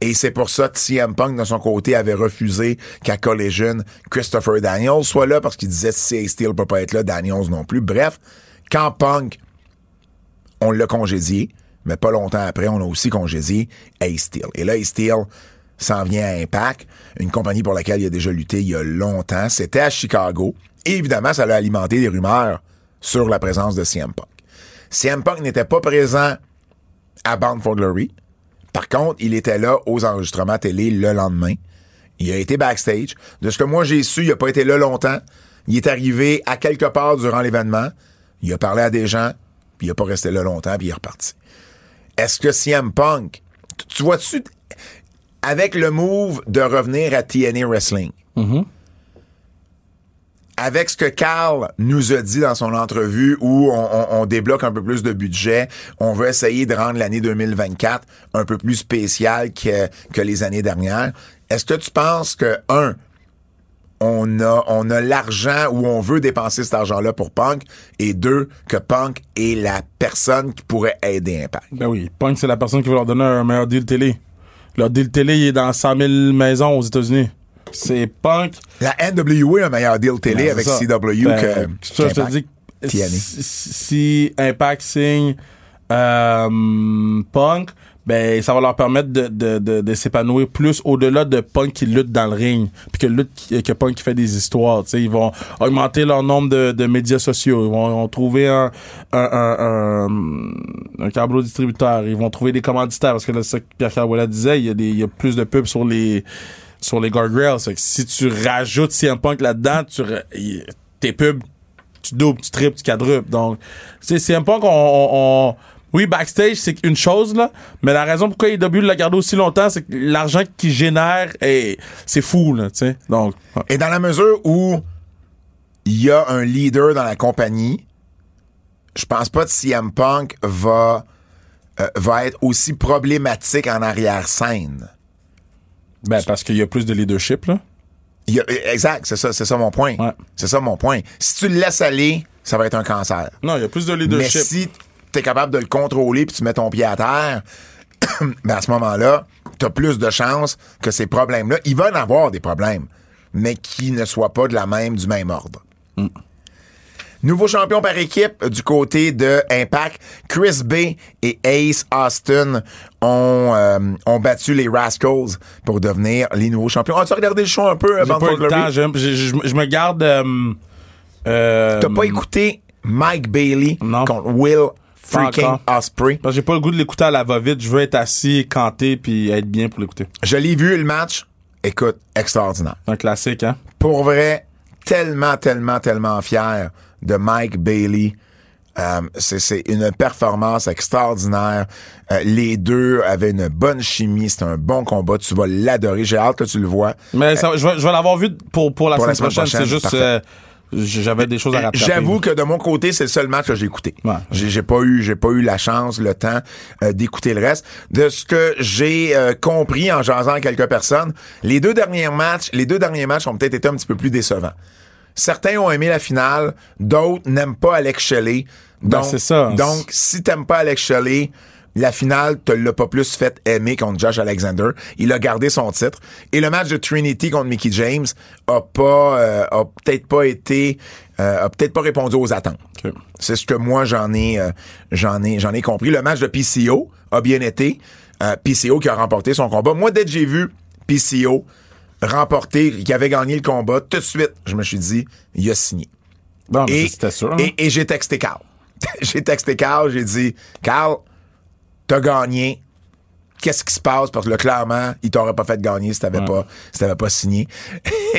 Et c'est pour ça que CM Punk, de son côté, avait refusé qu'à Collision, Christopher Daniels soit là parce qu'il disait si Ace Steel peut pas être là, Daniels non plus. Bref, quand Punk, on l'a congédié, mais pas longtemps après, on a aussi congédié Ace Steel. Et là, Ace Steel s'en vient à Impact, une compagnie pour laquelle il a déjà lutté il y a longtemps. C'était à Chicago. Évidemment, ça a alimenté des rumeurs sur la présence de CM Punk. CM Punk n'était pas présent à Bound for Glory. Par contre, il était là aux enregistrements télé le lendemain. Il a été backstage. De ce que moi j'ai su, il n'a pas été là longtemps. Il est arrivé à quelque part durant l'événement. Il a parlé à des gens, puis il n'a pas resté là longtemps, puis il est reparti. Est-ce que CM Punk, tu vois-tu, avec le move de revenir à TNA Wrestling, avec ce que Carl nous a dit dans son entrevue où on, on- on débloque un peu plus de budget, on veut essayer de rendre l'année 2024 un peu plus spéciale que, que les années dernières. Est-ce que tu penses que, un, on a, on a l'argent ou on veut dépenser cet argent-là pour Punk, et deux, que Punk est la personne qui pourrait aider Impact? Ben oui, Punk, c'est la personne qui va leur donner un meilleur deal télé. Leur deal télé, il est dans 100 000 maisons aux États-Unis. C'est Punk. La NWA a un meilleur deal télé Ben, avec ça. CW Ben, que. ça, je te dis si, si Impact signe euh, Punk, ben ça va leur permettre de, de, de, de s'épanouir plus au-delà de Punk qui lutte dans le ring, puis que lutte que Punk qui fait des histoires. tu sais, Ils vont augmenter leur nombre de, de médias sociaux. Ils vont, vont trouver un un, un, un, un distributeur. Ils vont trouver des commanditaires parce que là, c'est que Pierre Carbola disait, il y a des il y a plus de pubs sur les sur les guardrails. Que si tu rajoutes CM Punk là-dedans, tu tes pubs tu doubles, tu triples, tu quadruples. Donc, sais, CM Punk, on- on- oui, backstage, c'est une chose, là, mais la raison pourquoi IW l'a gardé aussi longtemps, c'est que l'argent qu'il génère, est- c'est fou, là, tu sais. Donc, ouais. Et dans la mesure où il y a un leader dans la compagnie, je pense pas que CM Punk va, euh, va être aussi problématique en arrière-scène. ben, parce qu'il y a plus de leadership, là. Il y a- exact, c'est ça, c'est ça mon point. Ouais. C'est ça mon point. Si tu le laisses aller, ça va être un cancer. Non, il y a plus de Mais leadership. si tu es capable de le contrôler puis tu mets ton pied à terre, ben à ce moment-là, tu as plus de chances que ces problèmes-là, il va en avoir des problèmes, mais qui ne soient pas de la même, du même ordre. Nouveau champion par équipe du côté de Impact. Chris Bay et Ace Austin ont, euh, ont battu les Rascals pour devenir les nouveaux champions. As-tu regardé le show un peu, j'aime- je, me garde... euh, euh, T'as pas écouté Mike Bailey Non. contre Will freaking. Osprey? J'ai pas le goût de l'écouter à la va-vite. Je veux être assis, canter, puis être bien pour l'écouter. Je l'ai vu le match. Écoute, extraordinaire. Un classique, hein? Pour vrai, tellement, tellement, tellement fier de Mike Bailey. Euh, c'est c'est une performance extraordinaire. Euh, les deux avaient une bonne chimie. C'était un bon combat. Tu vas l'adorer. J'ai hâte que tu le vois. Mais ça- je vais, je vais l'avoir vu pour, pour la Pour la semaine semaine prochaine. C'est prochaine, juste... j'avais des choses à rattraper. J'avoue que de mon côté, c'est le seul match que j'ai écouté. Ouais. J'ai pas eu, j'ai pas eu la chance, le temps euh, d'écouter le reste. De ce que j'ai euh, compris en jasant à quelques personnes, les deux derniers matchs, les deux derniers matchs ont peut-être été un petit peu plus décevants. Certains ont aimé la finale, d'autres n'aiment pas Alex Shelley. Ben, Donc, c'est ça. donc si t'aimes pas Alex Shelley, la finale te l'a pas plus fait aimer contre Josh Alexander. Il a gardé son titre. Et le match de Trinity contre Mickey James a pas, euh, a peut-être pas été, euh, a peut-être pas répondu aux attentes. C'est ce que moi j'en ai, euh, j'en ai, j'en ai compris. Le match de PCO a bien été. Euh, PCO qui a remporté son combat. Moi, dès que j'ai vu PCO remporter, qui avait gagné le combat, tout de suite, je me suis dit, il a signé. Bon, Et, sûr. hein. et, et j'ai texté Carl. j'ai texté Carl, j'ai dit, Carl, t'as gagné. Qu'est-ce qui se passe? Parce que là, clairement, il t'aurait pas fait gagner si t'avais pas, si t'avais pas signé.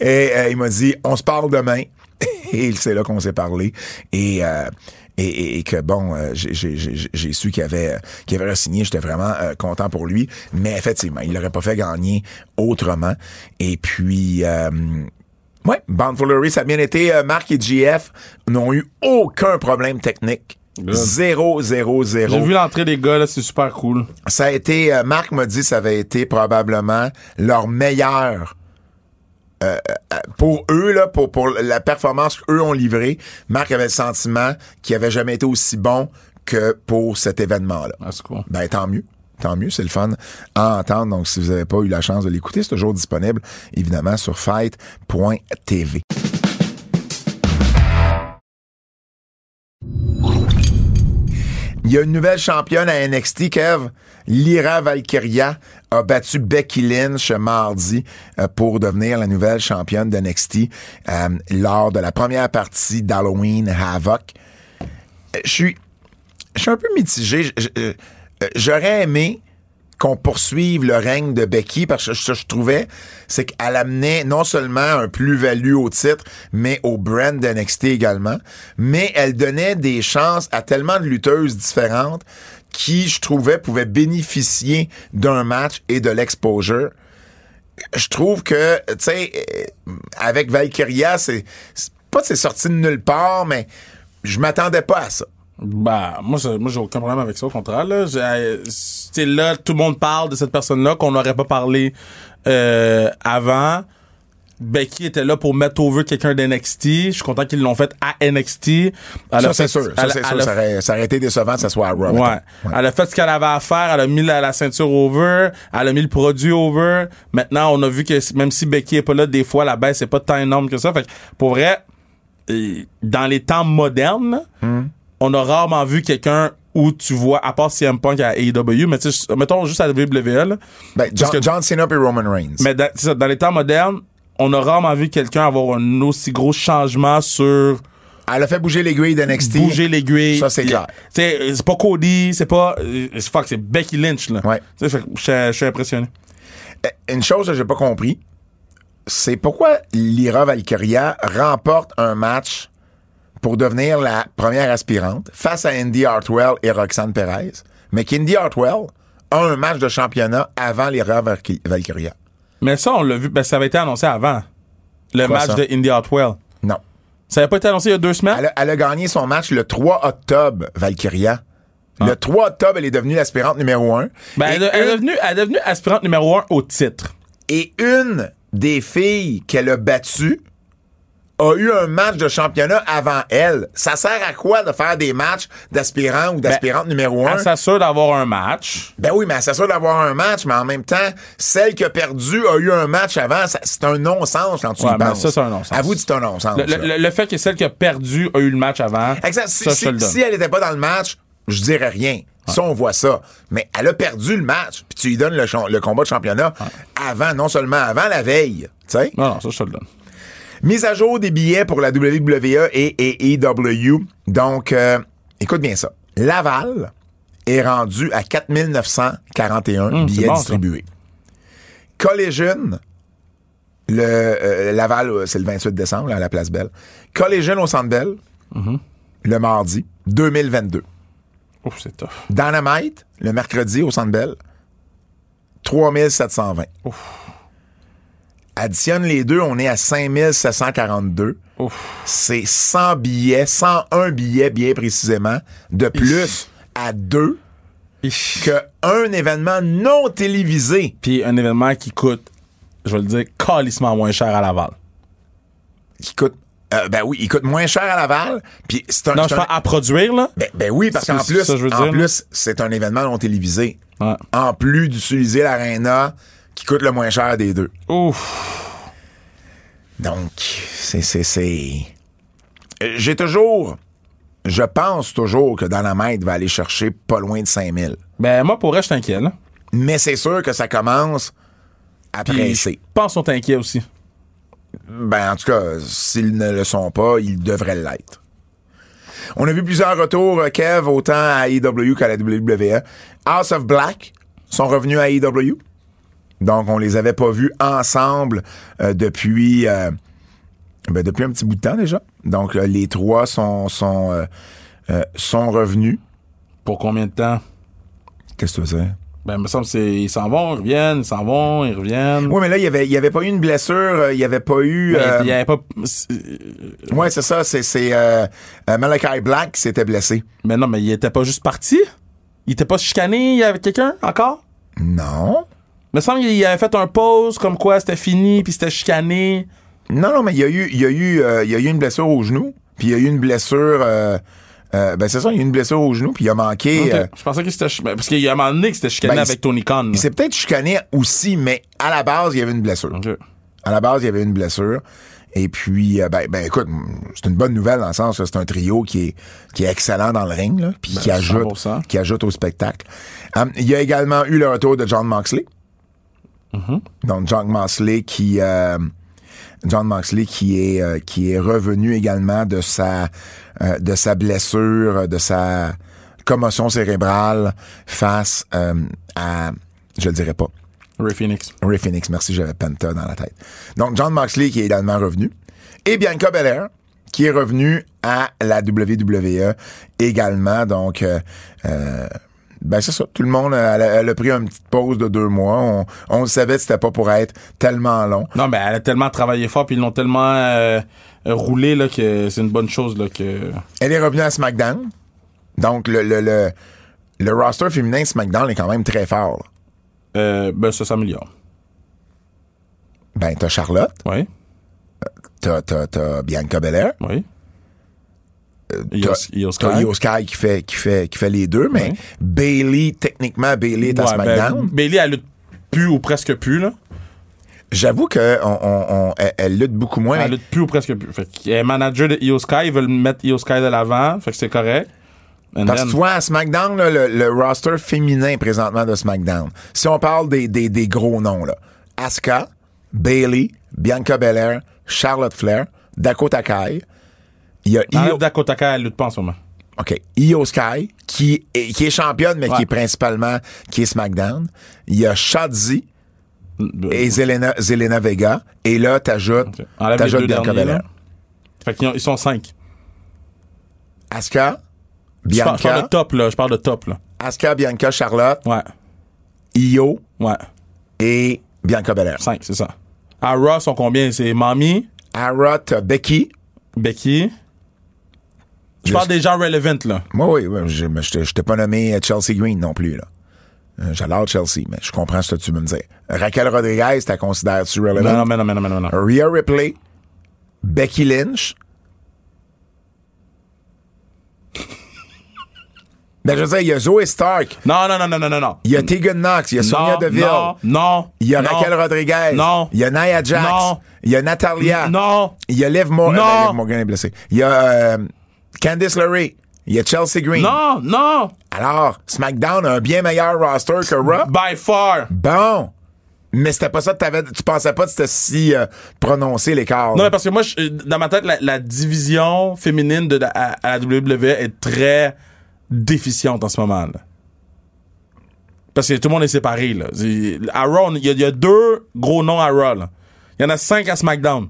et euh, il m'a dit, on se parle demain. et c'est là qu'on s'est parlé. Et, euh, et, et- et que bon, euh, j'ai- j'ai j'ai- j'ai su qu'il avait qu'il avait signé, j'étais vraiment euh, content pour lui. Mais effectivement, il l'aurait pas fait gagner autrement. Et puis. Euh, Ouais, Bound for Glory, ça a bien été. Euh, Marc et GF n'ont eu aucun problème technique. Zéro, zéro, zéro. J'ai vu l'entrée des gars, là, c'est super cool. Ça a été, euh, Marc m'a dit, ça avait été probablement leur meilleur euh, euh, pour eux là, pour pour la performance qu'eux ont livrée. Marc avait le sentiment qu'il avait jamais été aussi bon que pour cet événement-là. Ah, c'est cool. Ben tant mieux. Tant mieux, c'est le fun à entendre. Donc, si vous n'avez pas eu la chance de l'écouter, c'est toujours disponible, évidemment, sur fight.tv. Il y a une nouvelle championne à NXT, Kev. Lyra Valkyria a battu Becky Lynch mardi euh, pour devenir la nouvelle championne de NXT euh, lors de la première partie d'Halloween Havoc. Euh, Je suis je suis un peu mitigé. J'aurais aimé qu'on poursuive le règne de Becky parce que ce que je trouvais, c'est qu'elle amenait non seulement un plus-value au titre, mais au brand d'NXT également, mais elle donnait des chances à tellement de lutteuses différentes qui, je trouvais, pouvaient bénéficier d'un match et de l'exposure. Je trouve que, tu sais, euh, avec Valkyria, c'est pas c'est sorti de nulle part, mais je m'attendais pas à ça. Bah, moi, moi, j'ai aucun problème avec ça, au contraire, là. Euh, C'est là, tout le monde parle de cette personne-là qu'on n'aurait pas parlé, euh, avant. Becky était là pour mettre over quelqu'un d'NXT. Je suis content qu'ils l'ont fait à NXT. Elle Ça, a c'est sûr. Ça, c'est sûr. Ça aurait, ça aurait été décevant que ça soit à Raw. Ouais. Elle a fait ce qu'elle avait à faire. Elle a mis la, la ceinture over. Elle a mis le produit over. Maintenant, on a vu que même si Becky est pas là, des fois, la baisse c'est pas tant énorme que ça. Fait que, pour vrai, euh, dans les temps modernes, Hmm. On a rarement vu quelqu'un où tu vois, à part CM Punk à AEW, mais mettons juste à WWE, là. Ben, John, que- John Cena et Roman Reigns. Mais dans, les temps modernes, on a rarement vu quelqu'un avoir un aussi gros changement sur Elle a fait bouger l'aiguille d'NXT. bouger l'aiguille. Ça, c'est clair. C'est pas Cody, c'est pas. euh, fuck, c'est Becky Lynch, là. Ouais. Je suis impressionné. Euh, Une chose que j'ai pas compris, c'est pourquoi Lyra Valkyria remporte un match pour devenir la première aspirante face à Indy Hartwell et Roxanne Perez, mais qu'Indy Hartwell a un match de championnat avant Valky- Valkyria. Mais ça, on l'a vu, ben, ça avait été annoncé avant. Le Quoi, match ça? de Indy Hartwell. Non. Ça avait pas été annoncé il y a deux semaines? Elle a, elle a gagné son match le 3 octobre, Valkyria. Le 3 octobre, elle est devenue l'aspirante numéro 1. Ben, elle, elle est devenue, elle est devenue aspirante numéro un au titre. Et une des filles qu'elle a battues a eu un match de championnat avant elle. Ça sert à quoi de faire des matchs d'aspirants ou d'aspirantes numéro un? Elle s'assure d'avoir un match. Ben oui, mais elle s'assure d'avoir un match, mais en même temps, celle qui a perdu a eu un match avant. C'est un non-sens quand tu Ouais, y penses. ça, c'est un non-sens. Avoue que c'est un non-sens. Le, là? le- le fait que celle qui a perdu a eu le match avant. Exact. Si, ça, si- elle n'était pas dans le match, je dirais rien. Ça, on voit ça. Mais elle a perdu le match, puis tu lui donnes le combat de championnat avant, non seulement avant, la veille. Tu sais? Non, non, ça, je te le donne. Mise à jour des billets pour la WWE et AEW. Donc, euh, écoute bien ça. Laval est rendu à 4941 Hum, c'est billets bon, ça. distribués. Collegian, le euh, Laval, euh, c'est le 28 décembre là, à la Place Belle. Collegian au Centre Bell, Mm-hmm. le mardi 2022. Ouf, c'est tough. Dynamite, le mercredi au Centre Bell, 3720. Additionne les deux, on est à 5742. Ouf. C'est 100 billets, 101 billets bien précisément, de plus à deux que un événement non télévisé Puis un événement qui coûte, je vais le dire, calissement moins cher à Laval. qui coûte euh, ben oui, il coûte moins cher à Laval, puis c'est un, Non, je un- à produire, là. ben, ben oui parce qu'en plus en dire, plus c'est un événement non télévisé. Ouais. En plus d'utiliser l'arena qui coûte le moins cher des deux. Ouf. Donc, c'est, c'est, c'est. J'ai toujours. Je pense toujours que Dynamite va aller chercher pas loin de 5000. Ben, moi, pour vrai, je là. Mais c'est sûr que ça commence à Puis, presser. je pense qu'on est inquiet aussi. Ben, en tout cas, s'ils ne le sont pas, ils devraient l'être. On a vu plusieurs retours, euh, Kev, autant à AEW qu'à la WWE. House of Black sont revenus à AEW. Donc, on les avait pas vus ensemble euh, depuis, euh, ben, depuis un petit bout de temps déjà. Donc, euh, les trois sont, sont sont revenus. Pour combien de temps? Qu'est-ce que tu veux dire? Ben, il me semble c'est, ils s'en vont, ils reviennent, ils s'en vont, ils reviennent. Oui, mais là, il y avait, il y avait pas eu une blessure, il y avait pas eu. Mais euh, il y avait pas, ouais, c'est ça, c'est, c'est euh, Malachi Black qui s'était blessé. mais non, mais il était pas juste parti? Il était pas chicané avec quelqu'un, encore? Non. Il me semble qu'il avait fait un pause comme quoi c'était fini, puis c'était chicané. Non, non, mais il y a eu, il y a eu, euh, il y a eu une blessure au genou, puis il y a eu une blessure. euh, euh, ben c'est ça, il y a eu une blessure au genou, puis il a manqué. Je pensais que c'était. ben, Parce qu'il y a un moment donné que c'était chicané Ben, avec Tony Khan. là. il s'est peut-être chicané aussi, mais à la base, il y avait une blessure. À la base, il y avait une blessure. Et puis, ben, ben écoute, c'est une bonne nouvelle dans le sens que c'est un trio qui est, qui est excellent dans le ring, là, puis qui, ajoute, 100%. qui ajoute au spectacle. Hum, il y a également eu le retour de John Moxley. Donc, John Moxley qui... euh, John Moxley qui est euh, qui est revenu également de sa euh, de sa blessure, de sa commotion cérébrale face euh, à je le dirais pas Ray Phoenix. Ray Phoenix, merci, j'avais Penta dans la tête. Donc, John Moxley qui est également revenu. Et Bianca Belair qui est revenu à la WWE également. Donc, euh, euh, ben c'est ça. Tout le monde, euh, elle a, elle a pris une petite pause de deux mois. On, on le savait que c'était pas pour être tellement long. Non, mais elle a tellement travaillé fort, puis ils l'ont tellement euh, euh, roulé là, que c'est une bonne chose. Là, que... Elle est revenue à SmackDown. Donc, le, le, le, le roster féminin de SmackDown est quand même très fort. là. Euh, ben, ça s'améliore. Ben, t'as Charlotte, Oui, t'as, t'as, t'as Bianca Belair, oui. Io, t'as Sky? Qui fait, qui fait, qui fait les deux, mais Ouais. Bailey, techniquement, Bailey est à ben, SmackDown. Bailey, elle lutte plus ou presque plus. Là. J'avoue que on, on, on- elle, elle lutte beaucoup moins. Elle mais lutte plus ou presque plus. Fait qu'elle est manager de Io Sky, ils veulent mettre Io Sky de l'avant, fait que c'est correct. And parce que tu vois, à SmackDown, là, le, le roster féminin présentement de SmackDown, si on parle des, des, des gros noms, là, Asuka, Bailey, Bianca Belair, Charlotte Flair, Dakota Kai, il y a Io, Dakota Kai, elle lutte pas en ce moment. OK, Io Sky, qui est, qui est championne, mais Ouais. qui est principalement qui est SmackDown. Il y a Shotzi et Zelena, Zelena Vega. Et là, t'ajoutes, Ok. Enlève les t'ajoutes Bianca Belair. Fait qu'ils ont- ils sont cinq. Asuka, parle, je parle Bianca, de top, là. Je parle de top, là. Asuka, Bianca, Charlotte, Ouais. Io Ouais. et Bianca Belair. Cinq, c'est ça. À Raw, sont combien? C'est Mami, Ara, t'as Becky. Becky. Je parle des gens relevant, là. Moi, oui, oui, je, mais je t'ai- pas nommé euh, Chelsea Green non plus, là. Euh, J'adore Chelsea, mais je comprends ce que tu veux me dire. Raquel Rodriguez, t'as considères-tu Non, relevant? non, mais non, mais non, mais non, mais non. Rhea Ripley, Becky Lynch. ben, je veux dire, il y a Zoe Stark, Non, non, non, non, non, non, il y a Tegan Knox, il y a Sonia Deville, non, non. il y a non, Raquel Rodriguez, Non. il y a Nia Jax, Non. il y a Natalia, Non. il y a Liv Morgan, Non. Liv Morgan est blessée, il y a euh, Candice LeRae, il y a Chelsea Green. Non, non. Alors, SmackDown a un bien meilleur roster que Raw. By far. Bon. Mais c'était pas ça que t'avais, tu pensais pas que c'était si euh, prononcé l'écart. Non, mais parce que moi, je- dans ma tête, la, la division féminine de, la- à, à la WWE est très déficiente en ce moment. là. Parce que tout le monde est séparé. Là. À Raw, il y, y a deux gros noms à Raw. Il y en a cinq à SmackDown.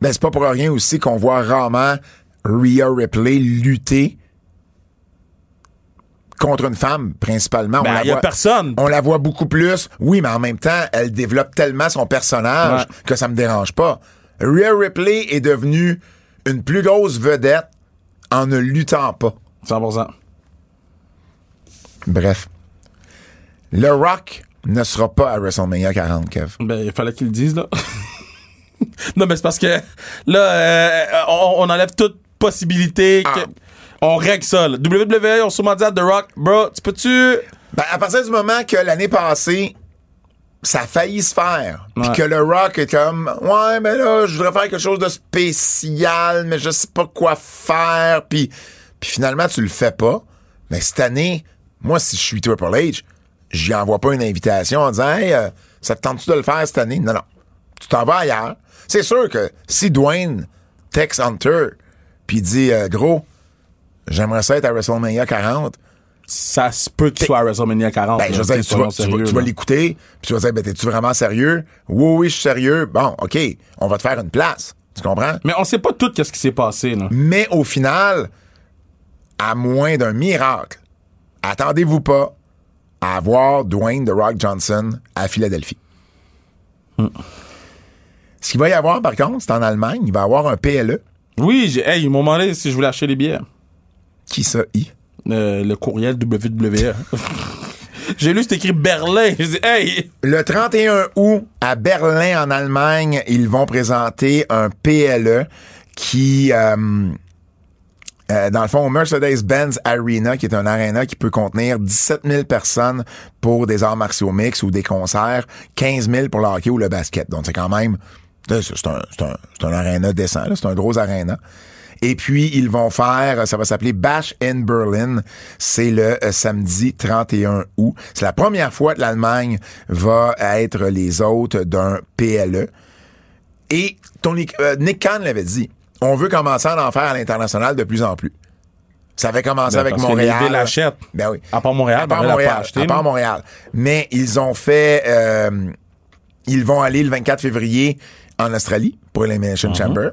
Ben, c'est pas pour rien aussi qu'on voit rarement Rhea Ripley lutter contre une femme, principalement. on Ben, la il y a voit- personne. On la voit beaucoup plus. Oui, mais en même temps, elle développe tellement son personnage Ouais. que ça me dérange pas. Rhea Ripley est devenue une plus grosse vedette en ne luttant pas. 100%. Bref. Le Rock ne sera pas à WrestleMania 40, Kev. Ben, il fallait qu'ils le disent, là. non, mais c'est parce que là, euh, on, on enlève toute possibilité. Ah. Que, on règle ça. là. WWE, on se dit à The Rock, bro, tu peux-tu. Ben, à partir du moment que l'année passée, ça a failli se faire, puis que le Rock est comme, ouais, mais là, je voudrais faire quelque chose de spécial, mais je sais pas quoi faire, puis, finalement, tu le fais pas. Mais cette année, moi, si je suis Triple H, j'y envoie pas une invitation en disant, hey, euh, ça te tente-tu de le faire cette année? Non, non. Tu t'en vas ailleurs. C'est sûr que si Dwayne texte Hunter, puis dit, euh, gros, j'aimerais ça être à WrestleMania 40, Ça se peut qu'il soit à WrestleMania 40. ben, je veux dire, tu vas, tu tu l'écouter, puis tu vas dire, ben, t'es-tu vraiment sérieux? Oui, oui, je suis sérieux. Bon, OK, on va te faire une place. Tu comprends? Mais on sait pas tout ce qui s'est passé. Là. Mais au final, à moins d'un miracle, attendez-vous pas à avoir Dwayne The Rock Johnson à Philadelphie. Ce qu'il va y avoir, par contre, c'est en Allemagne, il va y avoir un PLE. Oui, j'ai- hey, ils m'ont demandé si je voulais acheter les billets. Qui ça, I? Euh, le courriel WWE. j'ai lu, c'est écrit Berlin. J'ai dit, hey! Le 31 août, à Berlin, en Allemagne, ils vont présenter un PLE qui, euh, euh, dans le fond, au Mercedes-Benz Arena, qui est un arena qui peut contenir 17 000 personnes pour des arts martiaux mix ou des concerts, 15 000 pour le hockey ou le basket. Donc, c'est quand même, c'est un, un, un arena décent, c'est un gros arena. Et puis, ils vont faire, ça va s'appeler Bash in Berlin. C'est le euh, samedi 31 août. C'est la première fois que l'Allemagne va être les hôtes d'un PLE. Et Tony, euh, Nick Khan l'avait dit, on veut commencer à en faire à l'international de plus en plus. Ça avait commencé Ben, avec parce que Montréal. les villes. Ben oui. À part Montréal, À part Montréal pas Montréal. acheté, à part. Montréal. Mais ils ont fait, euh, ils vont aller le 24 février en Australie pour l'Elimination Uh-huh. Chamber.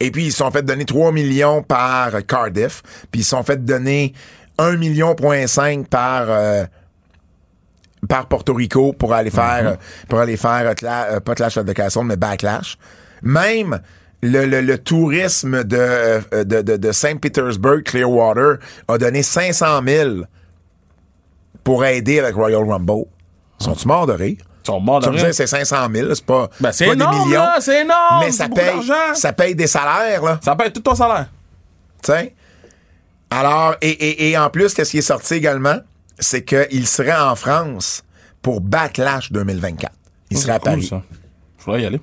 Et puis, ils se sont fait donner 3 millions par Cardiff. Puis, ils se sont fait donner 1 million point 5 par, euh, par Porto Rico pour aller faire, euh, pour aller faire, euh, euh, pas Clash of the Castle, mais Backlash. Même le, le, le tourisme de, de, de, de Saint Petersburg, Clearwater, a donné 500 000 pour aider avec Royal Rumble. Sont-tu morts de rire? Sont morts de rire. c'est 500 000, là, c'est pas, Ben, c'est pas énorme, des millions. c'est énorme, Mais ça paye, d'argent. ça paye des salaires, là. Ça paye tout ton salaire. Tu sais? Alors, et, et, et en plus, qu'est-ce qui est sorti également? C'est qu'il serait en France pour Backlash 2024. Il serait à cool, Paris. ça. Faudrait y aller.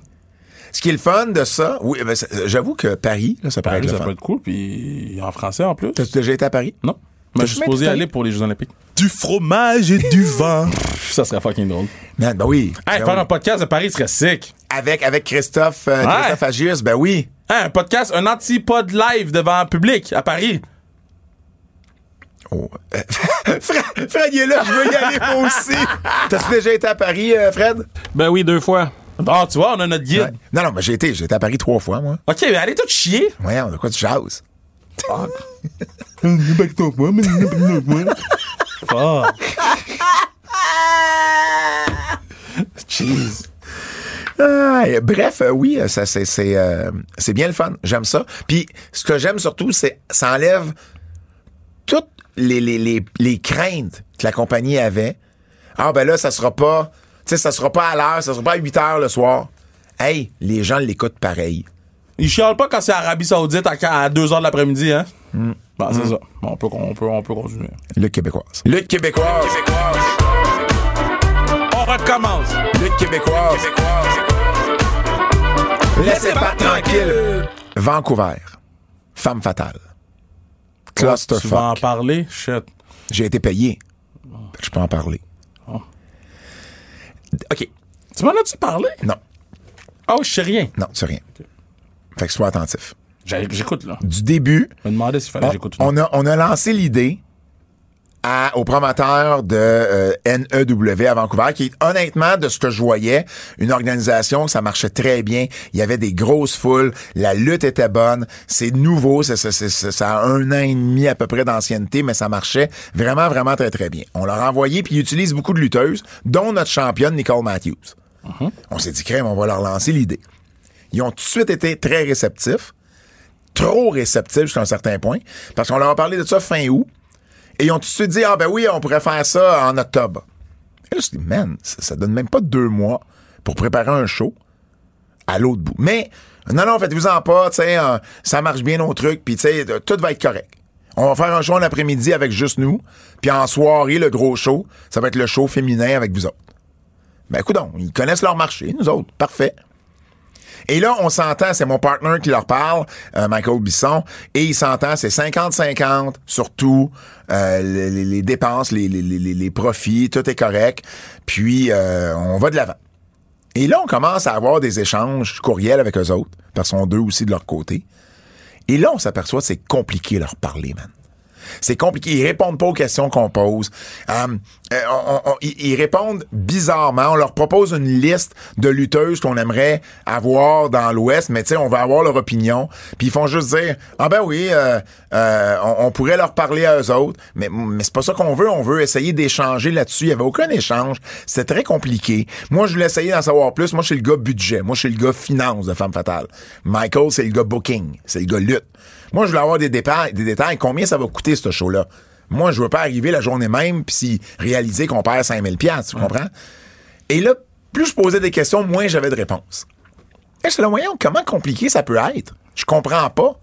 Ce qui est le fun de ça, oui, ben, j'avoue que Paris, là, ça peut Paris, être le ça fun. peut être cool, puis en français en plus. T'as-tu déjà été à Paris? Non. Mais je suis supposé aller pour les Jeux Olympiques. Du fromage et du vin. Ça serait fucking drôle. Man, ben oui. Hey, Ben faire oui. un podcast de Paris serait sick. Avec, avec Christophe, euh, Ouais. Christophe Agius, ben oui. Un podcast, un anti-pod live devant un public à Paris. Oh. euh, Fred, Fred, il est là, je veux y aller moi aussi. T'as-tu déjà été à Paris, euh, Fred? Ben oui, deux fois. Bon, tu vois, on a notre guide. Ouais. Non, non, mais j'ai été, j'ai été à Paris trois fois, moi. OK, mais allez tout chier. Voyons, de quoi tu jases? Fuck. Jeez. Ah, et bref, euh, oui, ça c'est c'est euh, c'est bien le fun. J'aime ça. Puis ce que j'aime surtout, c'est ça enlève toutes les, les, les, les craintes que la compagnie avait. Ah ben là, ça sera pas, tu sais, ça sera pas à l'heure, ça sera pas à 8 heures le soir. Hey, les gens l'écoutent pareil. Ils chialent pas quand c'est Arabie Saoudite à 2 h de l'après-midi, hein? Bon, c'est ça. Bon, on, peut, on, peut, on peut continuer. Lutte québécoise. Lutte québécoise. On recommence. Lutte québécoise. Laissez pas tranquille. Vancouver. Femme fatale. Tu vas en Clusterfuck. parler? Shit. J'ai été payé. Fait que Je peux en parler. OK. Tu m'en as-tu parlé? Non. Oh, je sais rien. Non, c'est rien. Fait que sois attentif. J'ai- J'écoute, là. Du début, Je me demandais s'il fallait on, que j'écoute. ou non. on a, on a lancé l'idée à, au promoteur de euh, NEW à Vancouver, qui est honnêtement, de ce que je voyais, une organisation, ça marchait très bien. Il y avait des grosses foules, la lutte était bonne, c'est nouveau, ça, ça, ça, ça- ça a un an et demi à peu près d'ancienneté, mais ça marchait vraiment, vraiment très, très bien. On leur a envoyé, puis ils utilisent beaucoup de lutteuses, dont notre championne Nicole Matthews. On s'est dit, crème, on va leur lancer l'idée. Ils ont tout de suite été très réceptifs trop réceptifs jusqu'à un certain point, parce qu'on leur a parlé de ça fin août, et ils ont tout de suite dit, ah ben oui, on pourrait faire ça en octobre. Et là, je dit, man, ça, ça donne même pas deux mois pour préparer un show à l'autre bout. Mais, non, non, faites-vous-en pas, euh, ça marche bien nos trucs, puis tu sais, tout va être correct. On va faire un show en après-midi avec juste nous, puis en soirée, le gros show, ça va être le show féminin avec vous autres. Ben, écoute ils connaissent leur marché, nous autres. Parfait. Et là, on s'entend, c'est mon partner qui leur parle, euh, Michael Bisson, et il s'entend, c'est 50-50, surtout euh, les, dépenses, les, profits, tout est correct. Puis, euh, on va de l'avant. Et là, on commence à avoir des échanges courriels avec eux autres, parce qu'ils sont deux aussi de leur côté. Et là, on s'aperçoit que c'est compliqué leur parler, man. C'est compliqué. Ils répondent pas aux questions qu'on pose. Euh, euh, on- on- ils, ils répondent bizarrement. On leur propose une liste de lutteuses qu'on aimerait avoir dans l'Ouest, mais tu sais, on va avoir leur opinion. Puis ils font juste dire, ah ben oui, euh, euh, on, on pourrait leur parler à eux autres, mais, mais c'est pas ça qu'on veut. On veut essayer d'échanger là-dessus. Il y avait aucun échange. C'était très compliqué. Moi, je voulais essayer d'en savoir plus. Moi, je suis le gars budget. Moi, je suis le gars finance de Femme Fatale. Michael, c'est le gars booking. C'est le gars lutte. Moi, je voulais avoir des détails, des détails. Combien ça va coûter, ce show-là? Moi, je veux pas arriver la journée même puis si réaliser qu'on perd 5000 pièces, tu comprends? Et là, plus je posais des questions, moins j'avais de réponses. Et je voyons, comment compliqué ça peut être? Je comprends pas.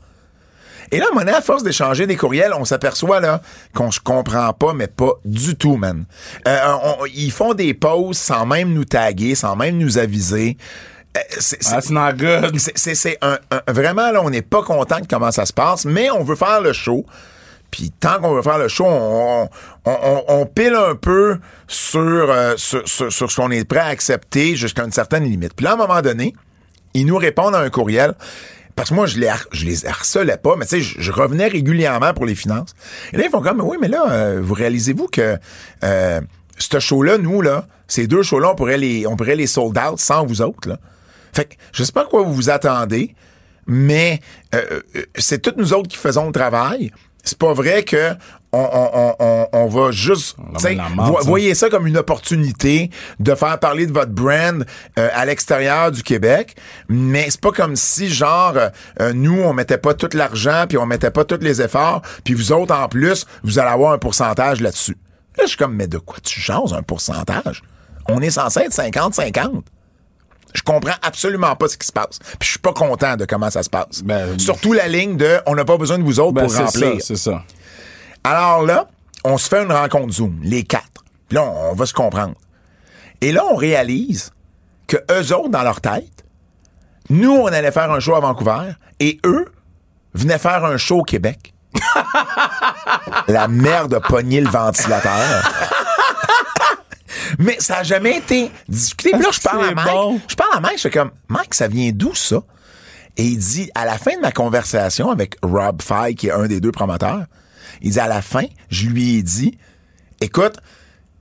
Et là, donné, à force d'échanger des courriels, on s'aperçoit là qu'on se comprend pas, mais pas du tout, man. Euh, on- ils font des pauses sans même nous taguer, sans même nous aviser. Euh, c'est- c'est- That's not good. c'est- c'est c'est un, un- vraiment là, on n'est pas content de comment ça se passe, mais on veut faire le show. Puis tant qu'on veut faire le show, on, on, on- on pile un peu sur, euh, sur, sur- sur ce qu'on est prêt à accepter jusqu'à une certaine limite. Puis là, à un moment donné, ils nous répondent à un courriel. Parce que moi, je les, har- je les harcelais pas, mais tu sais, je, je revenais régulièrement pour les finances. Et là, ils font comme, oui, mais là, euh, vous réalisez-vous que euh, ce show-là, nous, là, ces deux shows-là, on pourrait les, on pourrait les sold out sans vous autres, là. Fait que je sais pas à quoi vous vous attendez, mais euh, euh, c'est toutes nous autres qui faisons le travail. C'est pas vrai que on, on, on, on- va juste ça. voyez ça comme une opportunité de faire parler de votre brand euh, à l'extérieur du Québec, mais c'est pas comme si genre euh, nous on mettait pas tout l'argent puis on mettait pas tous les efforts, puis vous autres en plus vous allez avoir un pourcentage là-dessus. Là je suis comme mais de quoi tu jases un pourcentage? On est censé être 50-50. Je comprends absolument pas ce qui se passe. Puis je suis pas content de comment ça se passe. Ben, Surtout la ligne de on n'a pas besoin de vous autres Ben, pour c'est remplir. ça, c'est ça. Alors là, on se fait une rencontre Zoom, les quatre. Puis là, on, on va se comprendre. Et là, on réalise que eux autres, dans leur tête, nous, on allait faire un show à Vancouver et eux venaient faire un show au Québec. La merde a pogné le ventilateur. Mais ça n'a jamais été discuté. Puis là, je parle à Mike. bon? Je parle à Mike, je fais comme, Mike, ça vient d'où ça? Et il dit, à la fin de ma conversation avec Rob Fay, qui est un des deux promoteurs, il dit, à la fin, je lui ai dit, écoute,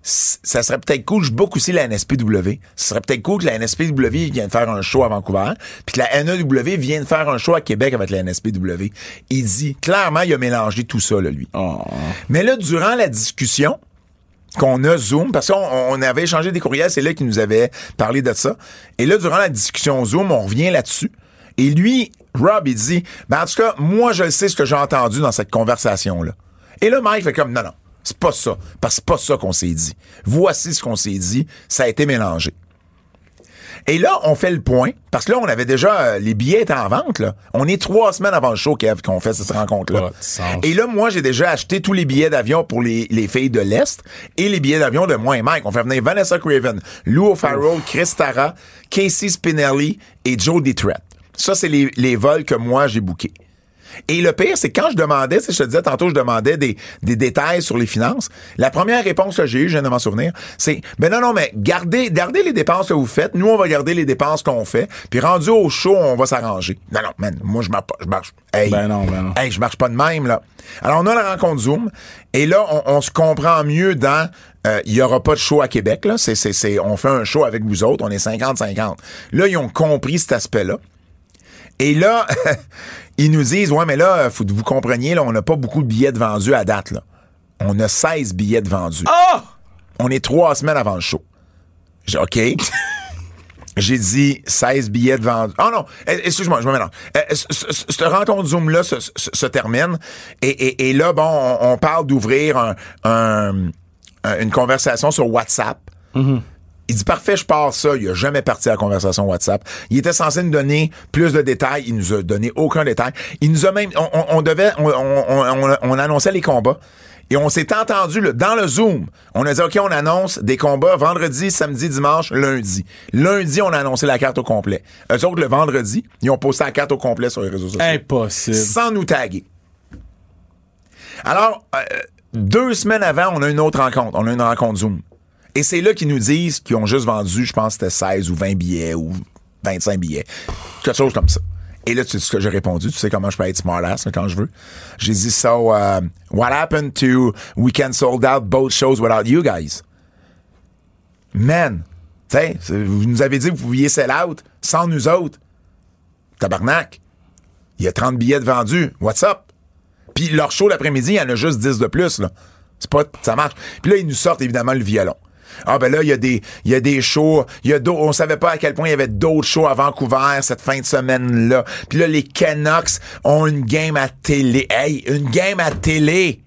ça serait peut-être cool, je book aussi la NSPW. Ce serait peut-être cool que la NSPW vienne faire un show à Vancouver, puis que la NEW vienne faire un show à Québec avec la NSPW. Il dit, clairement, il a mélangé tout ça, là, lui. Oh. Mais là, durant la discussion qu'on a Zoom, parce qu'on on avait échangé des courriels, c'est là qu'il nous avait parlé de ça. Et là, durant la discussion Zoom, on revient là-dessus. Et lui, Rob, il dit, ben, en tout cas, moi, je sais ce que j'ai entendu dans cette conversation-là. Et là, Mike fait comme, non, non, c'est pas ça. Parce que c'est pas ça qu'on s'est dit. Voici ce qu'on s'est dit. Ça a été mélangé. Et là, on fait le point, parce que là, on avait déjà, euh, les billets étaient en vente, là. On est trois semaines avant le show, Kev, qu'on fait cette rencontre-là. Et là, moi, j'ai déjà acheté tous les billets d'avion pour les, les filles de l'Est et les billets d'avion de moi et Mike. On fait venir Vanessa Craven, Lou O'Farrell, Chris Tara, Casey Spinelli et Joe Detrett. Ça, c'est les, les vols que moi, j'ai bookés. Et le pire, c'est quand je demandais, sais, je te disais tantôt, je demandais des, des détails sur les finances. La première réponse que j'ai eue, je viens de m'en souvenir, c'est, ben non, non, mais gardez, gardez les dépenses que vous faites. Nous, on va garder les dépenses qu'on fait. Puis rendu au show, on va s'arranger. Non, non, man, moi, je marche pas, je marche. Hey, Ben non, ben non. Hey, je marche pas de même, là. Alors, on a la rencontre Zoom. Et là, on, on se comprend mieux dans, euh, il y aura pas de show à Québec, là. C'est, on fait un show avec vous autres. On est 50-50. Là, ils ont compris cet aspect-là. Et là, ils nous disent, ouais, mais là, faut que vous compreniez, là, on n'a pas beaucoup de billets de vendus à date, là. On a 16 billets de vendus. Ah! On est trois semaines avant le show. J'ai OK. J'ai dit 16 billets de vendus. Oh non, eh, excuse-moi, je me mélange. Eh, ce- ce- ce- Cette rencontre Zoom-là se, se- se termine. Et, et- et là, bon, on, on parle d'ouvrir un- un- un- une conversation sur WhatsApp. Il dit parfait, je pars ça. Il a jamais parti à la conversation WhatsApp. Il était censé nous donner plus de détails. Il nous a donné aucun détail. Il nous a même, on, on- on devait, on, on- on- on annonçait les combats. Et on s'est entendu là, dans le Zoom. On a dit, OK, on annonce des combats vendredi, samedi, dimanche, lundi. Lundi, on a annoncé la carte au complet. Eux autres, le vendredi, ils ont posté la carte au complet sur les réseaux sociaux Impossible. sans nous taguer. Alors, euh, deux semaines avant, on a une autre rencontre. On a une rencontre Zoom. Et c'est là qu'ils nous disent qu'ils ont juste vendu, je pense c'était 16 ou 20 billets ou 25 billets. Quelque chose comme ça. Et là, tu sais ce que j'ai répondu? Tu sais comment je peux être smartass quand je veux? J'ai dit, so, uh, what happened to Weekend Sold Out both shows without you guys? Man, tu sais, vous nous avez dit que vous pouviez sell out sans nous autres. Tabarnak. Il y a 30 billets de vendus. What's up? Puis leur show l'après-midi, il y en a juste 10 de plus, là. C'est pas, ça marche. Puis là, ils nous sortent évidemment le violon. Ah ben là, il y a des, il y a des shows, il y a on savait pas à quel point il y avait d'autres shows à Vancouver cette fin de semaine-là. Puis là, les Canucks ont une game à télé. Hey, une game à télé!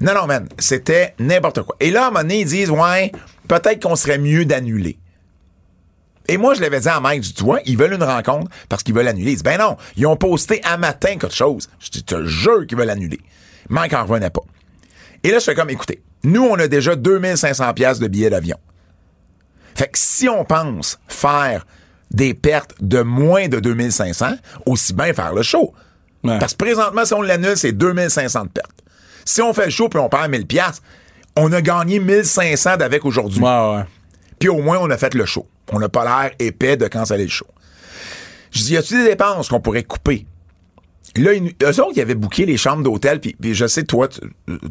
Non, non, man, c'était n'importe quoi. Et là, à un moment donné, ils disent, ouais, peut-être qu'on serait mieux d'annuler. Et moi, je l'avais dit à Mike, tu vois, ils veulent une rencontre parce qu'ils veulent annuler. Ils disent, ben non, ils ont posté à matin quelque chose. Je te jure qu'ils veulent annuler. Mike en revenait pas. Et là, je fais comme, écoutez, nous, on a déjà 2500 pièces de billets d'avion. Fait que si on pense faire des pertes de moins de 2500, aussi bien faire le show. Ouais. Parce que présentement, si on l'annule, c'est 2500 de pertes. Si on fait le show puis on perd 1000 pièces, on a gagné 1500 d'avec aujourd'hui. Ouais, ouais. Puis au moins, on a fait le show. On n'a pas l'air épais de canceller le show. Je dis, y a-tu des dépenses qu'on pourrait couper? Là, eux autres, ils avaient booké les chambres d'hôtel, puis, je sais, toi, tu-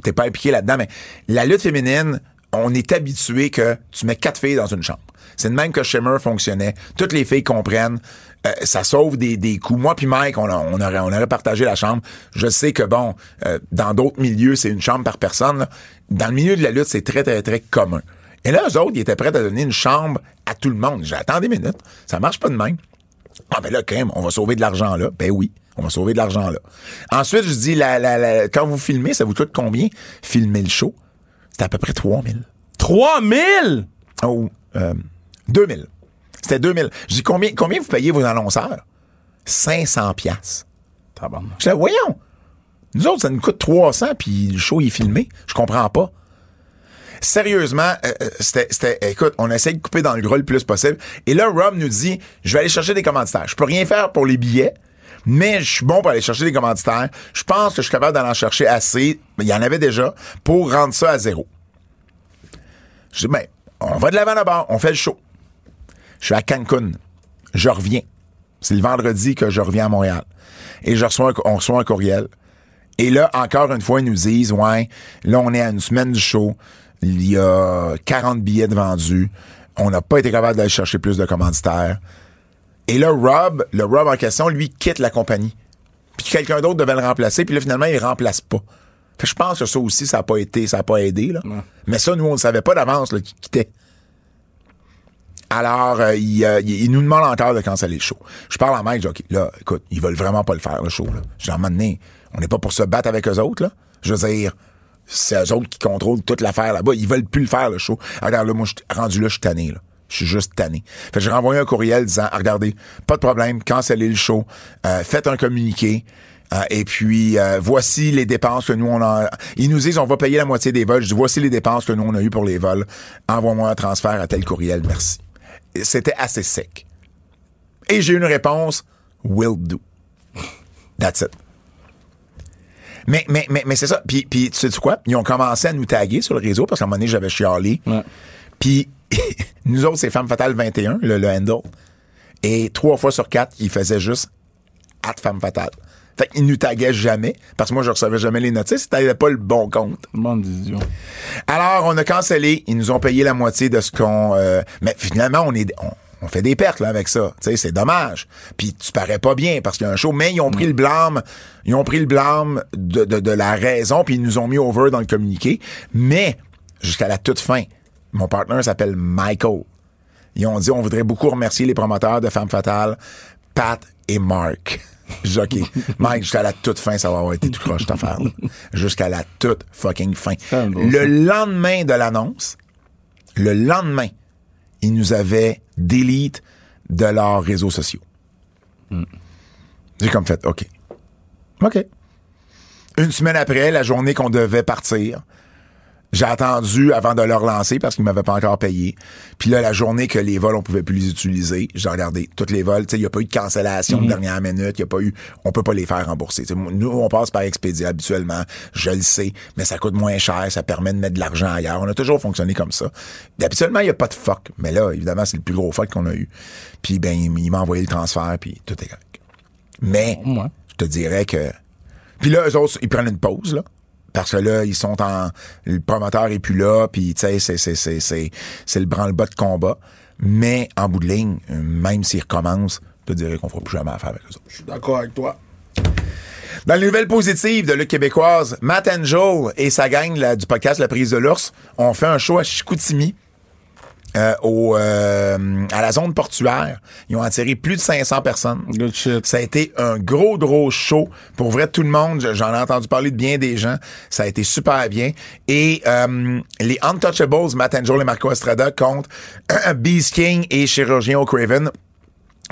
t'es pas impliqué là-dedans, mais la lutte féminine, on est habitué que tu mets quatre filles dans une chambre. C'est de même que Shimmer fonctionnait. Toutes les filles comprennent. Euh, ça sauve des, des coûts. Moi puis Mike, on, a- on aurait, on aurait partagé la chambre. Je sais que, bon, euh, dans d'autres milieux, c'est une chambre par personne. Dans le milieu de la lutte, c'est très, très, très commun. Et là, eux autres, ils étaient prêts à donner une chambre à tout le monde. J'ai attendu des minutes. Ça marche pas de même. Ah, ben là, quand même, on va sauver de l'argent là. Ben oui, on va sauver de l'argent là. Ensuite, je dis, la, la, la- quand vous filmez, ça vous coûte combien? Filmer le show. C'est à peu près 3000. 3000! Oh, euh, 2000. C'était 2000. Je dis, combien, combien vous payez vos annonceurs? 500 piastres. Je dis, voyons. Nous autres, ça nous coûte 300 puis le show il est filmé. Je comprends pas. Sérieusement, euh, euh, c'était, c'était, écoute, on essaie de couper dans le gras le plus possible. Et là, Rob nous dit, je vais aller chercher des commanditaires. Je peux rien faire pour les billets, mais je suis bon pour aller chercher des commanditaires. Je pense que je suis capable d'en chercher assez. Il y en avait déjà pour rendre ça à zéro. Je dis, ben, on va de l'avant d'abord. On fait le show. Je suis à Cancun. Je reviens. C'est le vendredi que je reviens à Montréal. Et on reçoit un courriel. Et là, encore une fois, ils nous disent, ouais, là, on est à une semaine du show. Il y a 40 billets de vendus. On n'a pas été capable d'aller chercher plus de commanditaires. Et là, Rob, le Rob en question, lui, quitte la compagnie. Puis quelqu'un d'autre devait le remplacer. Puis là, finalement, il remplace pas. Fait que je pense que ça aussi, ça n'a pas été, ça n'a pas aidé, là. Mais ça, nous, on ne savait pas d'avance, qu'il quittait. Alors, euh, il, euh, il- nous demande encore de canceller le show. Je parle à Mike, je dis, OK, là, écoute, ils veulent vraiment pas le faire, le show, là. Je dis, à un moment donné, on n'est pas pour se battre avec eux autres, là. Je veux dire, c'est eux autres qui contrôlent toute l'affaire là-bas. Ils veulent plus le faire, le show. Regarde, là, moi, je suis rendu là, je suis tanné, là. Je suis juste tanné. Fait que j'ai renvoyé un courriel disant, ah, regardez, pas de problème, cancellez le show, euh, faites un communiqué, euh, et puis, euh, voici les dépenses que nous, on a... Ils nous disent, on va payer la moitié des vols. Je dis, voici les dépenses que nous, on a eues pour les vols. Envoie-moi un transfert à tel courriel, merci. C'était assez sec. Et j'ai eu une réponse, will do. That's it. Mais, mais, mais, mais c'est ça. Puis, puis tu sais quoi? Ils ont commencé à nous taguer sur le réseau parce qu'à un moment donné, j'avais chialé. Ouais. Puis nous autres, c'est Femme Fatale 21, le, le handle. Et trois fois sur quatre, ils faisaient juste at Femme Fatale. Fait qu'ils nous taguaient jamais, parce que moi, je recevais jamais les notices, t'avais pas le bon compte. D'idiots. Alors, on a cancellé. Ils nous ont payé la moitié de ce qu'on... euh, mais finalement, on est... On, on fait des pertes là avec ça, tu sais, c'est dommage. Puis tu parais pas bien parce qu'il y a un show, mais ils ont pris le blâme, ils ont pris le blâme de, de, de la raison, puis ils nous ont mis over dans le communiqué. Mais jusqu'à la toute fin, mon partenaire s'appelle Michael. Ils ont dit on voudrait beaucoup remercier les promoteurs de Femme Fatale, Pat et Mark. OK, Mike, jusqu'à la toute fin, ça va avoir été tout croche, cette affaire Jusqu'à la toute fucking fin. Ah, le lendemain de l'annonce, le lendemain, ils nous avaient delete de leurs réseaux sociaux. J'ai comme fait, OK. OK. Une semaine après, la journée qu'on devait partir, j'ai attendu avant de leur lancer parce qu'ils m'avaient pas encore payé. Puis là, la journée que les vols, on pouvait plus les utiliser, j'ai regardé tous les vols. Tu sais, il n'y a pas eu de cancellation de dernière minute. Il y a pas eu, on peut pas les faire rembourser. Nous, on passe par Expedia habituellement. Je le sais, mais ça coûte moins cher. Ça permet de mettre de l'argent ailleurs. On a toujours fonctionné comme ça. Habituellement, il n'y a pas de fuck. Mais là, évidemment, c'est le plus gros fuck qu'on a eu. Puis, ben, il m'a envoyé le transfert, puis tout est correct. Mais Ouais. je te dirais que. Puis là, eux autres, ils prennent une pause, là. Parce que là, ils sont en. Le promoteur est plus là, puis tu sais, c'est, c'est, c'est, c'est, c'est le branle-bas de combat. Mais en bout de ligne, même s'ils recommencent, je te dirais qu'on fera plus jamais affaire avec eux autres. Je suis d'accord avec toi. Dans les nouvelles positives de Lutte québécoise, Matt Angel et sa gang du podcast La Prise de l'Ours ont fait un show à Chicoutimi. Euh, au, euh, à la zone portuaire. Ils ont attiré plus de 500 personnes. Good shit. Ça a été un gros, gros show. Pour vrai, tout le monde, je- j'en ai entendu parler de bien des gens. Ça a été super bien. Et euh, les Untouchables, Matt Angel et Marco Estrada contre Beast King et Chirurgien O'Craven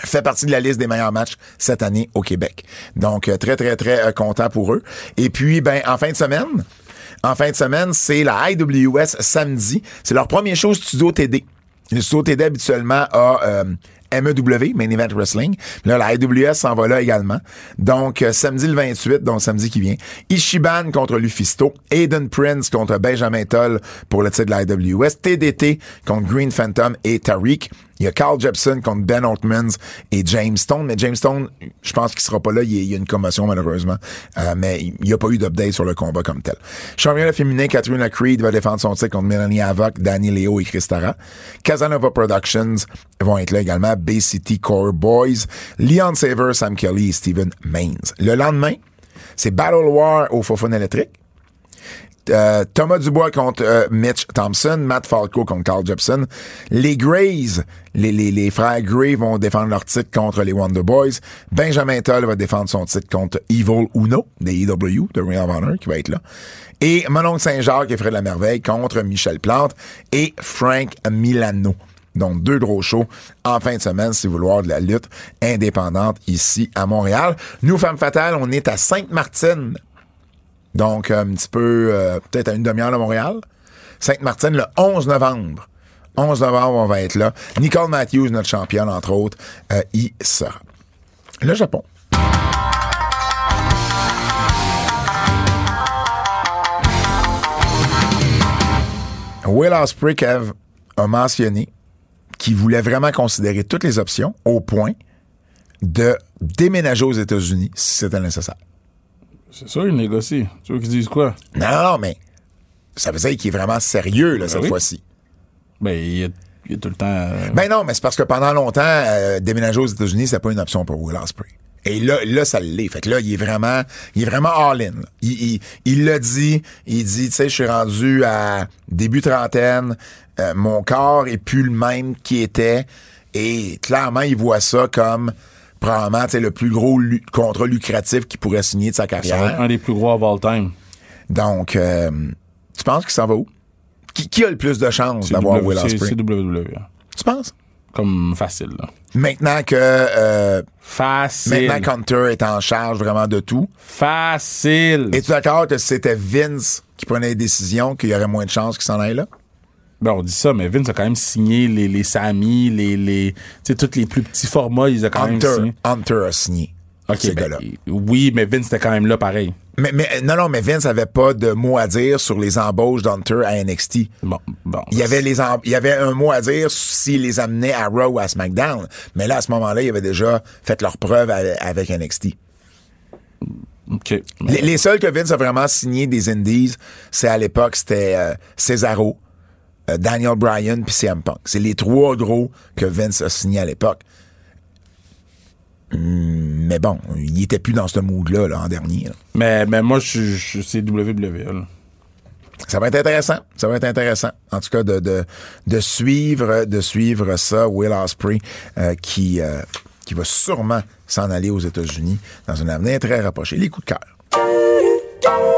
fait partie de la liste des meilleurs matchs cette année au Québec. Donc, euh, très, très, très euh, content pour eux. Et puis, ben, en fin de semaine, en fin de semaine, c'est la IWS samedi. C'est leur premier show Studio TD. Le Studio TD, habituellement, a... euh, MEW, Main Event Wrestling. Là, la IWS s'en va là également. Donc, euh, samedi le 28, donc samedi qui vient. Ishiban contre Lufisto. Aiden Prince contre Benjamin Toll pour le titre de la IWS. TDT contre Green Phantom et Tariq. Il y a Carl Jepson contre Ben Altmans et James Stone. Mais James Stone, je pense qu'il sera pas là. Il y a, une commotion, malheureusement. Euh, mais il n'y a pas eu d'update sur le combat comme tel. Championnat féminin, Catherine Creed va défendre son titre contre Melanie Havoc, Danny Leo et Christara. Casanova Productions vont être là également. Bay City Core Boys. Leon Saver, Sam Kelly et Steven Maines. Le lendemain, c'est Battle War au Fofone électrique. Euh, Thomas Dubois contre euh, Mitch Thompson, Matt Falco contre Carl Jepson. Les Grays, les, frères Gray vont défendre leur titre contre les Wonder Boys. Benjamin Toll va défendre son titre contre Evil Uno, des EW, de Ring of Honor, qui va être là. Et Monon Saint-Jacques et Fred la Merveille contre Michel Plante et Frank Milano. Donc, deux gros shows en fin de semaine, si vous voulez de la lutte indépendante ici à Montréal. Nous, Femmes Fatales, on est à Sainte-Martine. Donc, un petit peu, euh, peut-être à une demi-heure de Montréal. Sainte-Martine, le 11 novembre. 11 novembre, on va être là. Nicole Matthews, notre championne, entre autres, euh, y sera. Le Japon. Will Ospreay Kev, a mentionné qu'il voulait vraiment considérer toutes les options au point de déménager aux États-Unis si c'était nécessaire. C'est sûr, ils négocient. Tu veux qu'ils disent quoi? Non, non, non, mais ça veut dire qu'il est vraiment sérieux là, cette oui. fois-ci. Ben, il y a, il y a tout le temps. euh, Ben non, mais c'est parce que pendant longtemps, euh, déménager aux États-Unis, c'était pas une option pour Will Ospreay. Et là, là, ça l'est. Fait que là, il est vraiment, il est vraiment all-in. Il, il, il l'a dit. Il dit, tu sais, je suis rendu à début trentaine. euh, mon corps est plus le même qu'il était. Et clairement, il voit ça comme probablement, le plus gros contrat lucratif qu'il pourrait signer de sa ça va être carrière. un des plus gros of all time. Donc, euh, tu penses qu'il s'en va où? Qui, qui a le plus de chances d'avoir Will c'est- Ospreay? c'est WWE. hein. Tu penses? Comme facile, là. Maintenant que euh, Facile. maintenant qu'Hunter est en charge vraiment de tout, Facile. es-tu d'accord que si c'était Vince qui prenait les décisions, qu'il y aurait moins de chances qu'il s'en aille là? Ben, on dit ça, mais Vince a quand même signé les, les Sami, les, les, tu sais, tous les plus petits formats, ils ont quand même Hunter, signé. Hunter a signé. Ok, ces ben, oui, mais Vince était quand même là pareil. Mais, mais non, non, mais Vince avait pas de mot à dire sur les embauches d'Hunter à NXT. Bon, bon. Il y avait les il y avait un mot à dire s'il les amenait à Raw ou à SmackDown. Mais là, à ce moment-là, ils avaient déjà fait leur preuve avec NXT. OK. Les, les seuls que Vince a vraiment signé des Indies, c'est à l'époque, c'était euh, Cesaro, euh, Daniel Bryan puis CM Punk. C'est les trois gros que Vince a signé à l'époque. Hum, mais bon, il était plus dans ce mood-là là, en dernier. là. Mais, mais moi, je, je, c'est WWE. là. Ça va être intéressant. Ça va être intéressant. En tout cas, de, de, de suivre, de suivre ça, Will Ospreay, euh, qui, euh, qui va sûrement s'en aller aux États-Unis dans un avenir très rapproché. Les coups de cœur.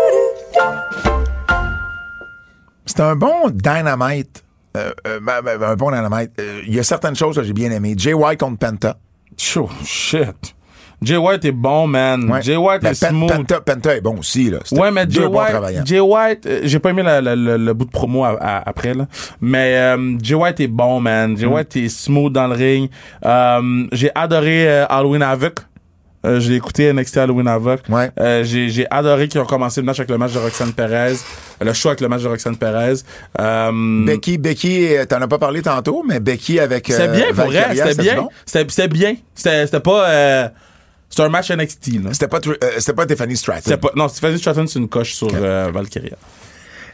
C'est un bon dynamite. Euh, euh, un bon dynamite. Euh, Il y a certaines choses que j'ai bien aimées. Jay White contre Penta. Oh, shit. Jay White est bon, man. Ouais. Jay White est smooth. Penta, Penta est bon aussi. Là. Ouais, mais Jay White. Jay White, euh, j'ai pas aimé la- la- le, le bout de promo à- à- après là, mais euh, Jay White est bon, man. Mm. Jay White est smooth dans le ring. Euh, j'ai adoré euh, Halloween Havoc. Euh, j'ai écouté NXT Halloween Havoc. Ouais. Euh, j'ai, j'ai adoré qu'ils ont commencé le match avec le match de Roxanne Perez, le show avec le match de Roxanne Perez. Euh, Becky, Becky, t'en as pas parlé tantôt, mais Becky avec. c'était euh, bien pour Valkyria, vrai, c'était c'était bien. bon? C'était, c'était bien. C'était, c'était pas. C'est un match NXT, là. C'était pas, euh, c'était pas Tiffany Stratton. C'est pas, non, Stephanie Stratton, c'est une coche sur euh, Valkyria.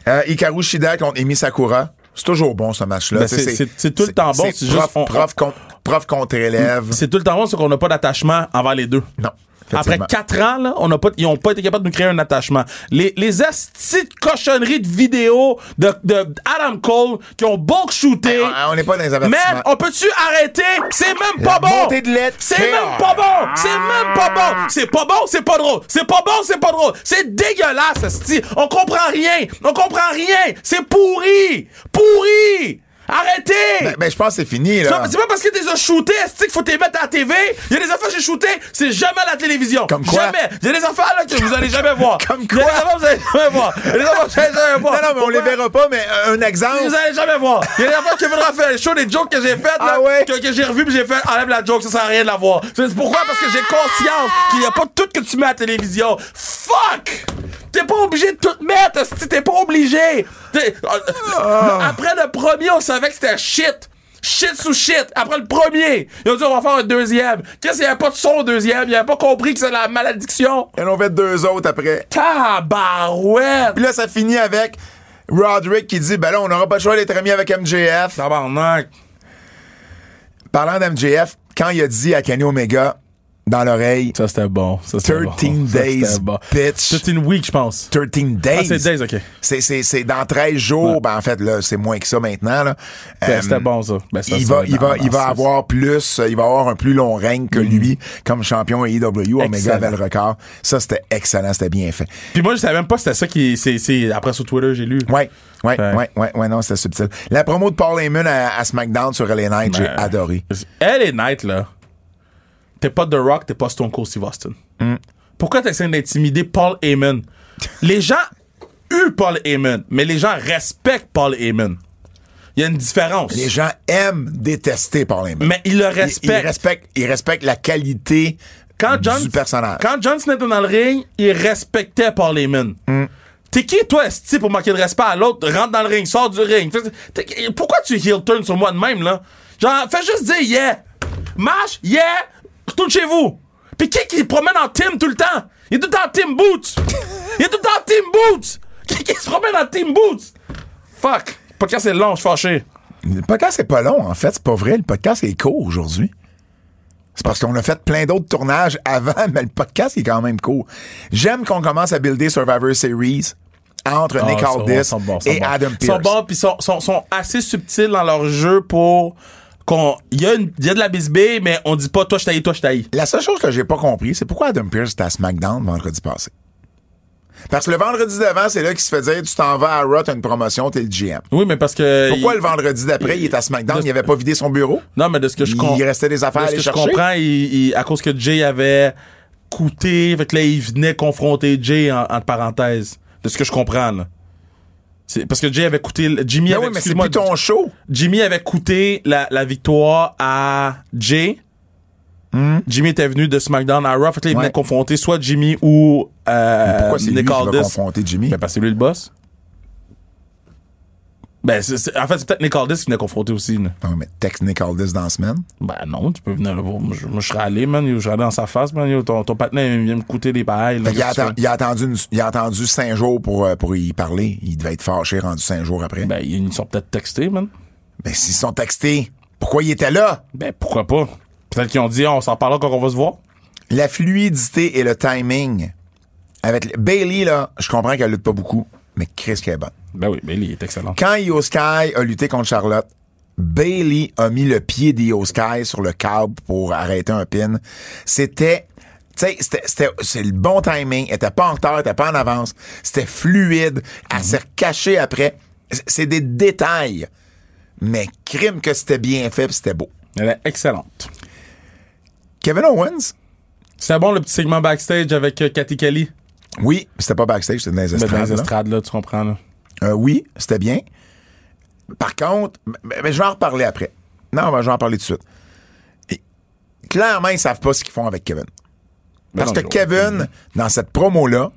Euh, Hikaru Shida contre Emi Sakura. C'est toujours bon, ce match-là. Ben, c'est- tout le temps bon, c'est juste prof, on- prof, contre, prof contre élève. C'est tout le temps bon, c'est qu'on n'a pas d'attachement envers les deux. Non. Après quatre ans, là, on n'a pas, ils n'ont pas été capables de nous créer un attachement. Les, les astis de cochonneries de vidéos de, de Adam Cole qui ont bulk shooté. On- on n'est pas dans les avertissements. Man, on peut-tu arrêter? C'est même pas bon! C'est même pas bon! C'est même pas bon! C'est pas bon, c'est pas drôle! C'est pas bon, c'est pas drôle! C'est dégueulasse, asti! On comprend rien! On comprend rien! C'est pourri! Pourri! Arrêtez! Ben, ben, je pense que c'est fini, C'est là. pas- C'est pas parce que t'es shooté, est-ce qu'il faut t'y mettre à la TV? Il y a des affaires que j'ai shootées, c'est jamais à la télévision. Comme quoi? Jamais. Il y a des affaires là que vous allez jamais voir. Comme Il y a quoi? des affaires que vous allez jamais voir. Il y a des affaires que vous allez jamais voir. Non, non, mais on les verra pas, mais euh, un exemple. Vous allez jamais voir. Il y a des affaires que Kevin fait. Show des jokes que j'ai faites, là, Ah ouais? que, que j'ai revu puis j'ai fait, enlève la joke, ça sert à rien de la voir. C'est pourquoi? Parce que j'ai conscience qu'il n'y a pas tout que tu mets à la télévision. Fuck! T'es pas obligé de tout mettre, t'es pas obligé. T'es- euh, euh, Après le premier, on savait que c'était shit. Shit sous shit. Après le premier, ils ont dit on va faire un deuxième. Qu'est-ce qu'il n'y avait pas de son au deuxième? Il avait pas compris que c'est la malédiction. Et on fait deux autres après. Tabarouette! Puis là, ça finit avec Roderick qui dit, ben là, on n'aura pas le choix d'être amis avec MJF. Tabarnak. Parlant d'MJF, quand il a dit à Kenny Omega, dans l'oreille, Ça, c'était bon. Ça, c'était 13 bon. Ça, days, bon. bitch. C'est une week, je pense. 13 days. Ah, c'est days, OK. C'est, c'est, c'est dans 13 jours. Ouais. Ben, en fait, là, c'est moins que ça maintenant, là. Ben, Euh, c'était bon, ça. Ben, ça, il ça va, il va, il va avoir plus, euh, il va avoir un plus long règne que lui comme champion AEW. Omega avait le record. Ça, c'était excellent, c'était bien fait. Puis moi, je savais même pas c'était ça qui. C'est, c'est- après sur Twitter, j'ai lu. Ouais, ouais, Ouais. ouais, ouais, ouais, non, c'était subtil. La promo de Paul Heyman à, à SmackDown sur LA Knight, j'ai Ben, adoré. Est Knight, là. T'es pas The Rock, t'es pas Stone Cold Steve Austin. Mm. Pourquoi t'essaies d'intimider Paul Heyman? les gens huent Paul Heyman, mais les gens respectent Paul Heyman. Il y a une différence. Les gens aiment détester Paul Heyman. Mais ils le respectent. Ils, respectent, la qualité quand John, du personnage. Quand John était dans le ring, il respectait Paul Heyman. Mm. T'es qui, toi, esti, pour manquer de respect à l'autre? Rentre dans le ring, sors du ring. Pourquoi tu heel turn sur moi de même, là? Genre, fais juste dire yeah. Marche, yeah, retourne chez vous. Pis qui qui se promène en team tout le temps? Il est tout le temps en team boots. Il est tout le temps en team boots. Qui qui se promène en team boots? Fuck. Le podcast est long, je suis fâché. Le podcast, c'est pas long, en fait. C'est pas vrai. Le podcast est court aujourd'hui. C'est parce qu'on a fait plein d'autres tournages avant, mais le podcast est quand même court. J'aime qu'on commence à builder Survivor Series entre Ah, Nick Aldis ils sont bons, ils sont et. Adam Ils sont Pearce. bons, puis sont, sont, sont assez subtils dans leur jeu pour qu'on. Il y, a une- il y a de la bisbée, mais on dit pas toi je t'haïs, toi je t'haïs. La seule chose que j'ai pas compris, c'est pourquoi Adam Pearce était à SmackDown vendredi passé? Parce que le vendredi d'avant, c'est là qu'il se fait dire tu t'en vas à Raw, t'as une promotion, t'es le GM. Oui, mais parce que. Pourquoi il- le vendredi d'après, il est à SmackDown, il avait pas vidé son bureau? Non, mais de ce que je Il comprends. restait des affaires à De ce aller que je chercher. comprends, il- il- à cause que Jay avait coûté, fait que là, il venait confronter Jay en, entre parenthèses. De ce que je comprends, là. Parce que Jay avait coûté. Jimmy Ben avait. oui, mais c'est plus ton show. Jimmy avait coûté la, la victoire à Jay. Jimmy était venu de SmackDown à Raw. Fait que là, il. Ouais. venait confronter soit Jimmy ou euh, Pourquoi c'est lui Nick Aldis. confronter Jimmy? Ben, parce que c'est lui le boss. Ben, en fait, c'est peut-être Nick Aldis qui venait confronter aussi. là. Non, mais texte Nick Aldis dans la semaine. Ben non, tu peux venir le voir. Moi, je, moi, je serais allé, man. Je serais allé dans sa face, man. Yo, Ton, ton il vient me coûter des là. A, atten- tu il a attendu une- il a attendu cinq jours pour, euh, pour y parler. Il devait être fâché rendu cinq jours après. Ben, ils sont peut-être textés, man. Ben, s'ils sont textés, pourquoi il était là? Ben, pourquoi pas? Peut-être qu'ils ont dit, on s'en parlera quand on va se voir. La fluidité et le timing. Avec le- Bailey, là, je comprends qu'elle lutte pas beaucoup, mais Chris qui est bonne. Ben oui, il est excellent. Quand Io Sky a lutté contre Charlotte, Bailey a mis le pied d'Io Sky sur le câble pour arrêter un pin. C'était, tu sais, c'est le bon timing. Elle était pas en retard, elle était pas en avance. C'était fluide. Elle s'est recachée après. C'est- des détails. Mais crime que c'était bien fait pis c'était beau. Elle est excellente. Kevin Owens? C'était bon, le petit segment backstage avec euh, Cathy Kelly? Oui, c'était pas backstage, c'était dans les Ben, dans estrades. les là. estrades, là, tu comprends, là. Euh, oui, c'était bien. Par contre, mais, mais je vais en reparler après. Non, mais je vais en parler tout de suite. Et, clairement, ils savent pas ce qu'ils font avec Kevin. Parce non, que Kevin, dans cette promo-là,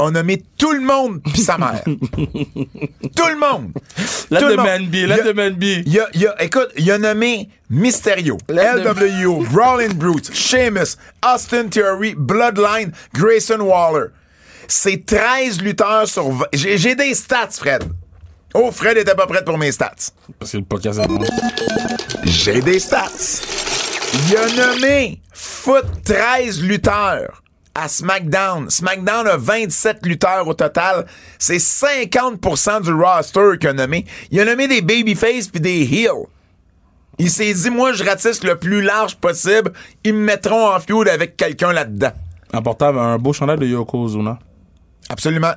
a nommé tout le monde pis sa mère. tout le monde. Let Tout the le monde. man be, Il let y a-. Il a, écoute, il a nommé Mysterio, the- LWO, Brawling Brute, Sheamus, Austin Theory, Bloodline, Grayson Waller. C'est 13 lutteurs sur 20. J'ai des stats, Fred. Oh, Fred était pas prêt pour mes stats. Parce que le podcast est bon. J'ai des stats. Il a nommé foot 13 lutteurs à SmackDown. SmackDown a 27 lutteurs au total. C'est 50% du roster qu'il a nommé. Il a nommé des babyface puis des heels. Il s'est dit, moi, je ratisse le plus large possible. Ils me mettront en feud avec quelqu'un là-dedans. Important, un beau chandail de Yokozuna. Absolument.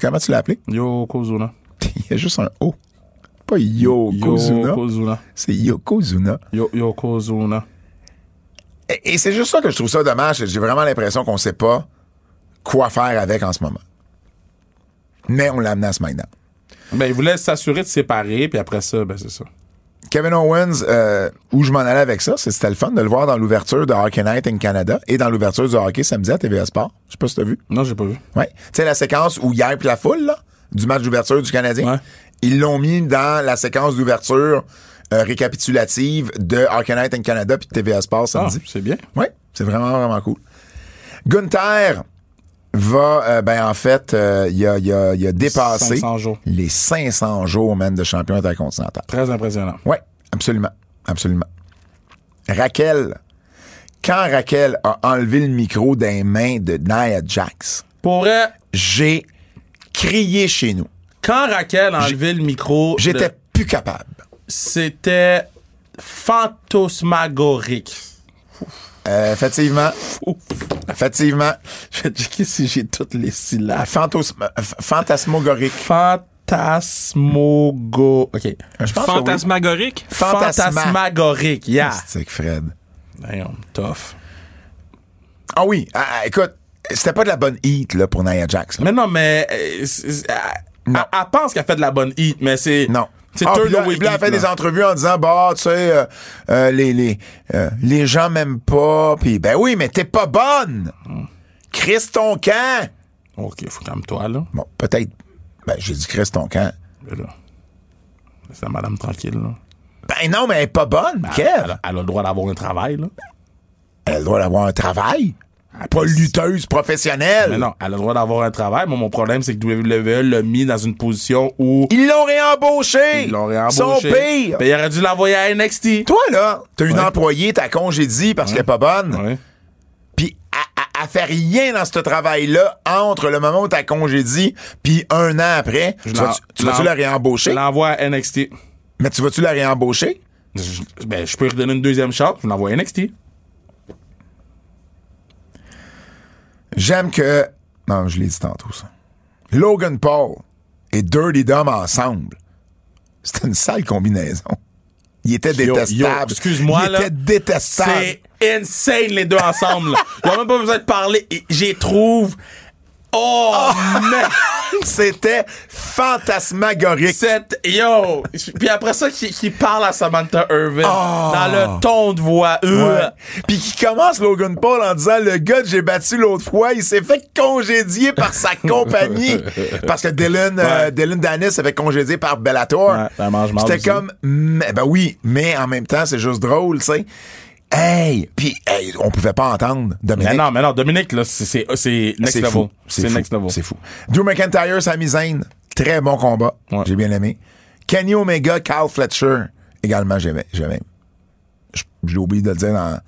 Comment tu l'as appelé? Yokozuna. Il y a juste un O. Pas Yokozuna. Yokozuna. C'est Yokozuna. Yo- Yokozuna. Et, et c'est juste ça que je trouve ça dommage. J'ai vraiment l'impression qu'on sait pas quoi faire avec en ce moment. Mais on l'a amené à SmackDown. Ben, il voulait s'assurer de séparer, puis après ça, ben, c'est ça. Kevin Owens, euh, où je m'en allais avec ça, c'était le fun de le voir dans l'ouverture de Hockey Night in Canada et dans l'ouverture du hockey samedi à TVA Sport. Je sais pas si t'as vu. Non, j'ai pas vu. Ouais. Tu sais, la séquence où hier puis la foule, là, du match d'ouverture du Canadien, Ouais. ils l'ont mis dans la séquence d'ouverture euh, récapitulative de Hockey Night in Canada puis de TVA Sport Ah, samedi. c'est bien. Oui, c'est vraiment, vraiment cool. Gunther va, euh, ben en fait, euh, il a, il a- il a dépassé 500 jours. les 500 jours, même, de champion intercontinental. Très impressionnant. Oui, absolument. Absolument. Raquel, quand Raquel a enlevé le micro des mains de Nia Jax, Pour j'ai crié chez nous. quand Raquel a enlevé le micro, J'étais de- plus capable. c'était fantasmagorique. Euh, effectivement, effectivement, Je vais checker si j'ai toutes les syllabes. fantos- euh, fantasmagorique. Fantasmogo... OK. Je pense que oui. Fantasmagorique? Fantasma- Fantasmagorique, yeah. C'est que Fred. Damn, tough. Ah oui, ah, ah, écoute, c'était pas de la bonne heat là, pour Nia Jax. là. Mais non, mais... euh, elle- elle pense qu'elle fait de la bonne hit, mais c'est... Non. C'est Ah, turn là, away là, elle heat, fait des là. entrevues en disant bah tu sais euh, euh, les les euh, les gens m'aiment pas puis ben oui mais t'es pas bonne. Chris ton camp. OK, faut calme-toi, là. Bon peut-être ben j'ai dit Chris ton camp. Mais là, C'est la madame tranquille, là. Ben non mais elle est pas bonne. Kev. Elle, a- elle a le droit d'avoir un travail, là. Elle a le droit d'avoir un travail? Pas lutteuse professionnelle. Mais non, elle a le droit d'avoir un travail. Moi, mon problème, c'est que WWE l'a mis dans une position où Ils l'ont réembauché. ils l'ont Son réembauché. pire. Ben, il aurait dû l'envoyer à NXT. Toi là, t'as une Ouais. employée, t'as congédié parce qu'elle est pas bonne. Ouais. puis elle, elle- elle fait rien dans ce travail-là entre le moment où t'as congédié puis un an après. Je tu vas-tu la réembaucher? Je l'envoie à NXT. Mais tu vas-tu la réembaucher? Je, ben, je peux lui redonner une deuxième chance. Je l'envoie à NXT. J'aime que... Non, je l'ai dit tantôt, ça. Logan Paul et Dirty Dom ensemble. C'était une sale combinaison. Il était détestable. excuse-moi, Il là. était détestable. C'est insane, les deux ensemble. Ils même pas besoin de parler. J'y trouve. Oh, man! C'était fantasmagorique. Cette, yo! Puis après ça, qui, qui parle à Samantha Irvin Oh. dans le ton de voix. Euh. Puis qui commence Logan Paul en disant le gars que j'ai battu l'autre fois, il s'est fait congédier par sa compagnie parce que Dylan euh, Ouais. Dylan Danis s'est fait congédier par Bellator. Ouais, C'était comme mais- ben oui, mais en même temps, c'est juste drôle, tu sais. Hey, puis hey, on pouvait pas entendre Dominique. Mais non, mais non, Dominique, là, c'est, c'est, c'est next C'est level. fou. C'est next level. C'est fou. Drew McIntyre, Sami Zayn, très bon combat. Ouais. J'ai bien aimé. Kenny Omega, Carl Fletcher, également j'aimais. j'aimais. Je- J'ai oublié de le dire dans,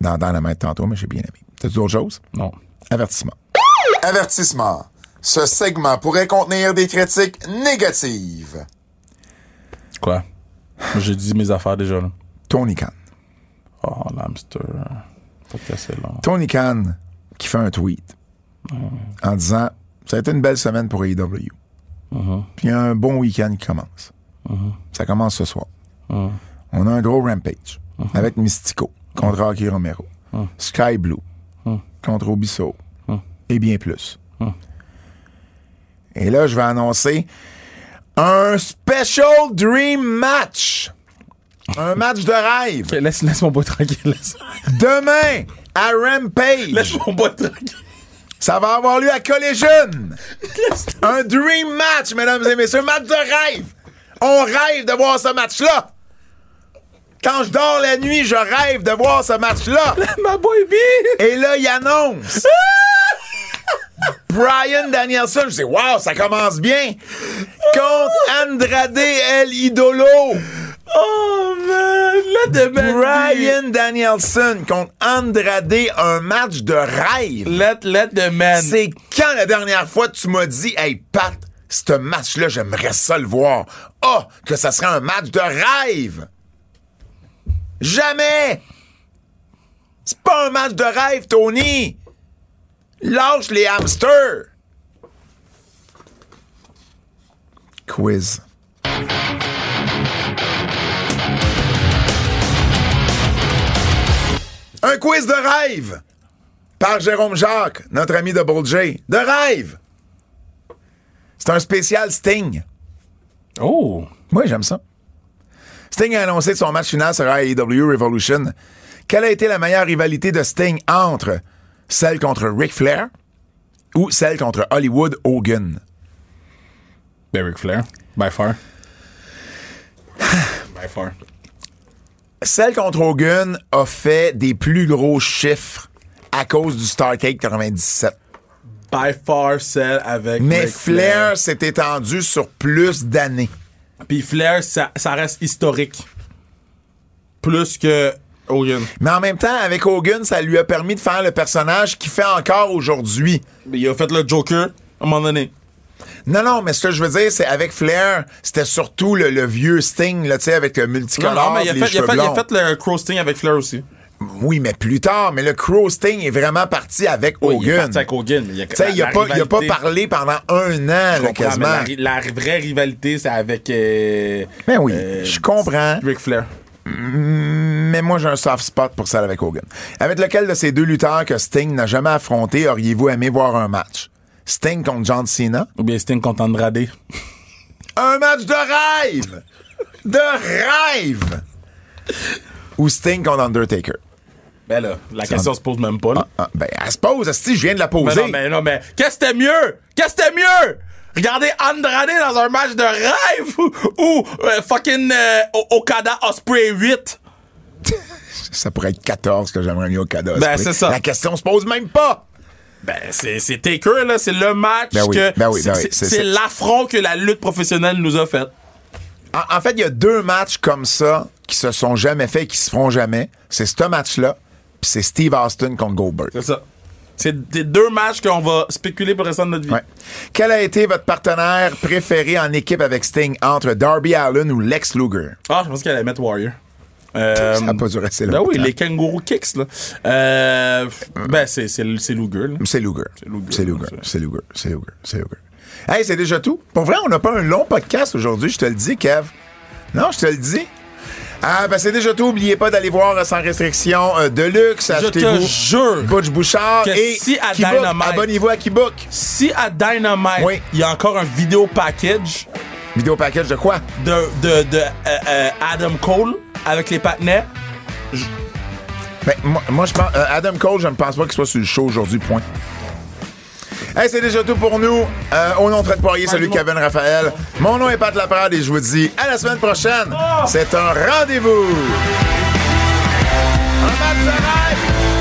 dans, dans la main de tantôt, mais j'ai bien aimé. T'as-tu d'autres choses? Non. Avertissement. Avertissement. Ce segment pourrait contenir des critiques négatives. Quoi? J'ai dit mes affaires déjà, là. Tony Khan. Oh, l'hamster. Pas casser là. Tony Khan qui fait un tweet en disant Ça a été une belle semaine pour AEW. Puis il y a un bon week-end qui commence. Ça commence ce soir. On a un gros rampage avec Mystico contre Rocky Romero. Sky Blue contre Obiso. Et bien plus. Et là, je vais annoncer un Special Dream Match. Un match de rêve. Laisse, laisse mon boy tranquille. Laisse, Demain, à Rampage. laisse mon boy tranquille. Ça va avoir lieu à Collision. Un dream match, mesdames et messieurs. Un match de rêve. On rêve de voir ce match-là. Quand je dors la nuit, je rêve de voir ce match-là. Ma baby! Et là, il annonce. Brian Danielson, je dis, wow, ça commence bien. Contre Andrade El Idolo. Oh man! Let the man be. Brian Danielson contre Andrade, un match de rêve. Let, let the man. C'est quand la dernière fois tu m'as dit, hey Pat, ce match-là, j'aimerais ça le voir. Ah, que ça serait un match de rêve. Jamais. C'est pas un match de rêve, Tony. Lâche les hamsters. Quiz. Un quiz de rêve par Jérôme Jacques, notre ami de Bull J. De rêve. C'est un spécial Sting. Oh! Moi, j'aime ça. Sting a annoncé son match final sur AEW Revolution. Quelle a été la meilleure rivalité de Sting entre celle contre Ric Flair ou celle contre Hollywood Hogan? Ben, Ric Flair. By far. By far. Celle contre Hogan a fait des plus gros chiffres à cause du Starcade 97. By far, celle avec. Mais Ric Flair s'est étendu sur plus d'années. Puis Flair, ça, ça reste historique. Plus que Hogan. Mais en même temps, avec Hogan, ça lui a permis de faire le personnage qu'il fait encore aujourd'hui. Il a fait le Joker à un moment donné. Non, non, mais ce que je veux dire, c'est avec Flair, c'était surtout le, le vieux Sting, là, tu sais, avec le multicolore, non, mais il a, les fait, il, a fait, il a blonds. fait le Crow Sting avec Flair aussi. Oui, mais plus tard, mais le Crow Sting est vraiment parti avec Oui, il est Hogan. parti avec Hogan. mais il a, Tu sais, il a, pas, il a pas parlé pendant un an, là, mais quasiment. La, vraie rivalité, c'est avec. Euh, Ben oui, euh, je comprends. Ric Flair. Mais moi, j'ai un soft spot pour ça avec Hogan. Avec lequel de ces deux lutteurs que Sting n'a jamais affronté auriez-vous aimé voir un match? Sting contre John Cena? Ou bien Sting contre Andrade. Un match de rêve! De rêve! Ou Sting contre Undertaker? Ben là, la question se pose même pas. Là. Ah, ben, elle se pose, si je viens de la Mais poser? non, mais non, mais qu'est-ce que c'était mieux? Qu'est-ce que c'était mieux? Regardez Andrade dans un match de rêve ou, ou, euh, fucking euh, Okada Osprey 8? Ça pourrait être 14 que j'aimerais mieux cadeau. Ben, c'est ça. La question se pose même pas. Ben, c'est, c'est Taker, là. C'est le match Ben oui, que. ben oui, ben c'est, oui, l'affront que la lutte professionnelle nous a fait. En, en fait, il y a deux matchs comme ça qui se sont jamais faits et qui se feront jamais. C'est ce match-là, puis c'est Steve Austin contre Goldberg. C'est ça. C'est des deux matchs qu'on va spéculer pour le restant de notre vie. Ouais. Quel a été votre partenaire préféré en équipe avec Sting entre Darby Allin ou Lex Luger? Ah, je pense qu'elle allait mettre Warrior. Euh, Ça n'a pas Ben oui, les kangourou kicks, là. Euh, ben, c'est, c'est, c'est Luger. C'est Luger. C'est Luger. c'est- Luger. C'est Luger. C'est Luger. Hey, c'est déjà tout. Pour vrai, on n'a pas un long podcast aujourd'hui, je te le dis, Kev. Non, je te le dis. Ah, ben c'est déjà tout. Oubliez pas d'aller voir euh, Sans Restriction euh, Deluxe. Je te Achetez-vous jure Butch Bouchard que et si à. Dynamite- Abonnez-vous à Keybook. Si à Dynamite, Oui. il y a encore un vidéo package Vidéo package de quoi? de, de, de euh, euh, Adam Cole avec les patinets, Ben, moi, moi, je pense. euh, Adam Cole, je ne pense pas qu'il soit sur le show aujourd'hui, point. Hey, c'est déjà tout pour nous. Euh, au nom de Fred Poirier, salut du monde. Kevin Raphaël. Mon nom est Pat Laprade et je vous dis à la semaine prochaine. Oh! C'est un rendez-vous. Un match de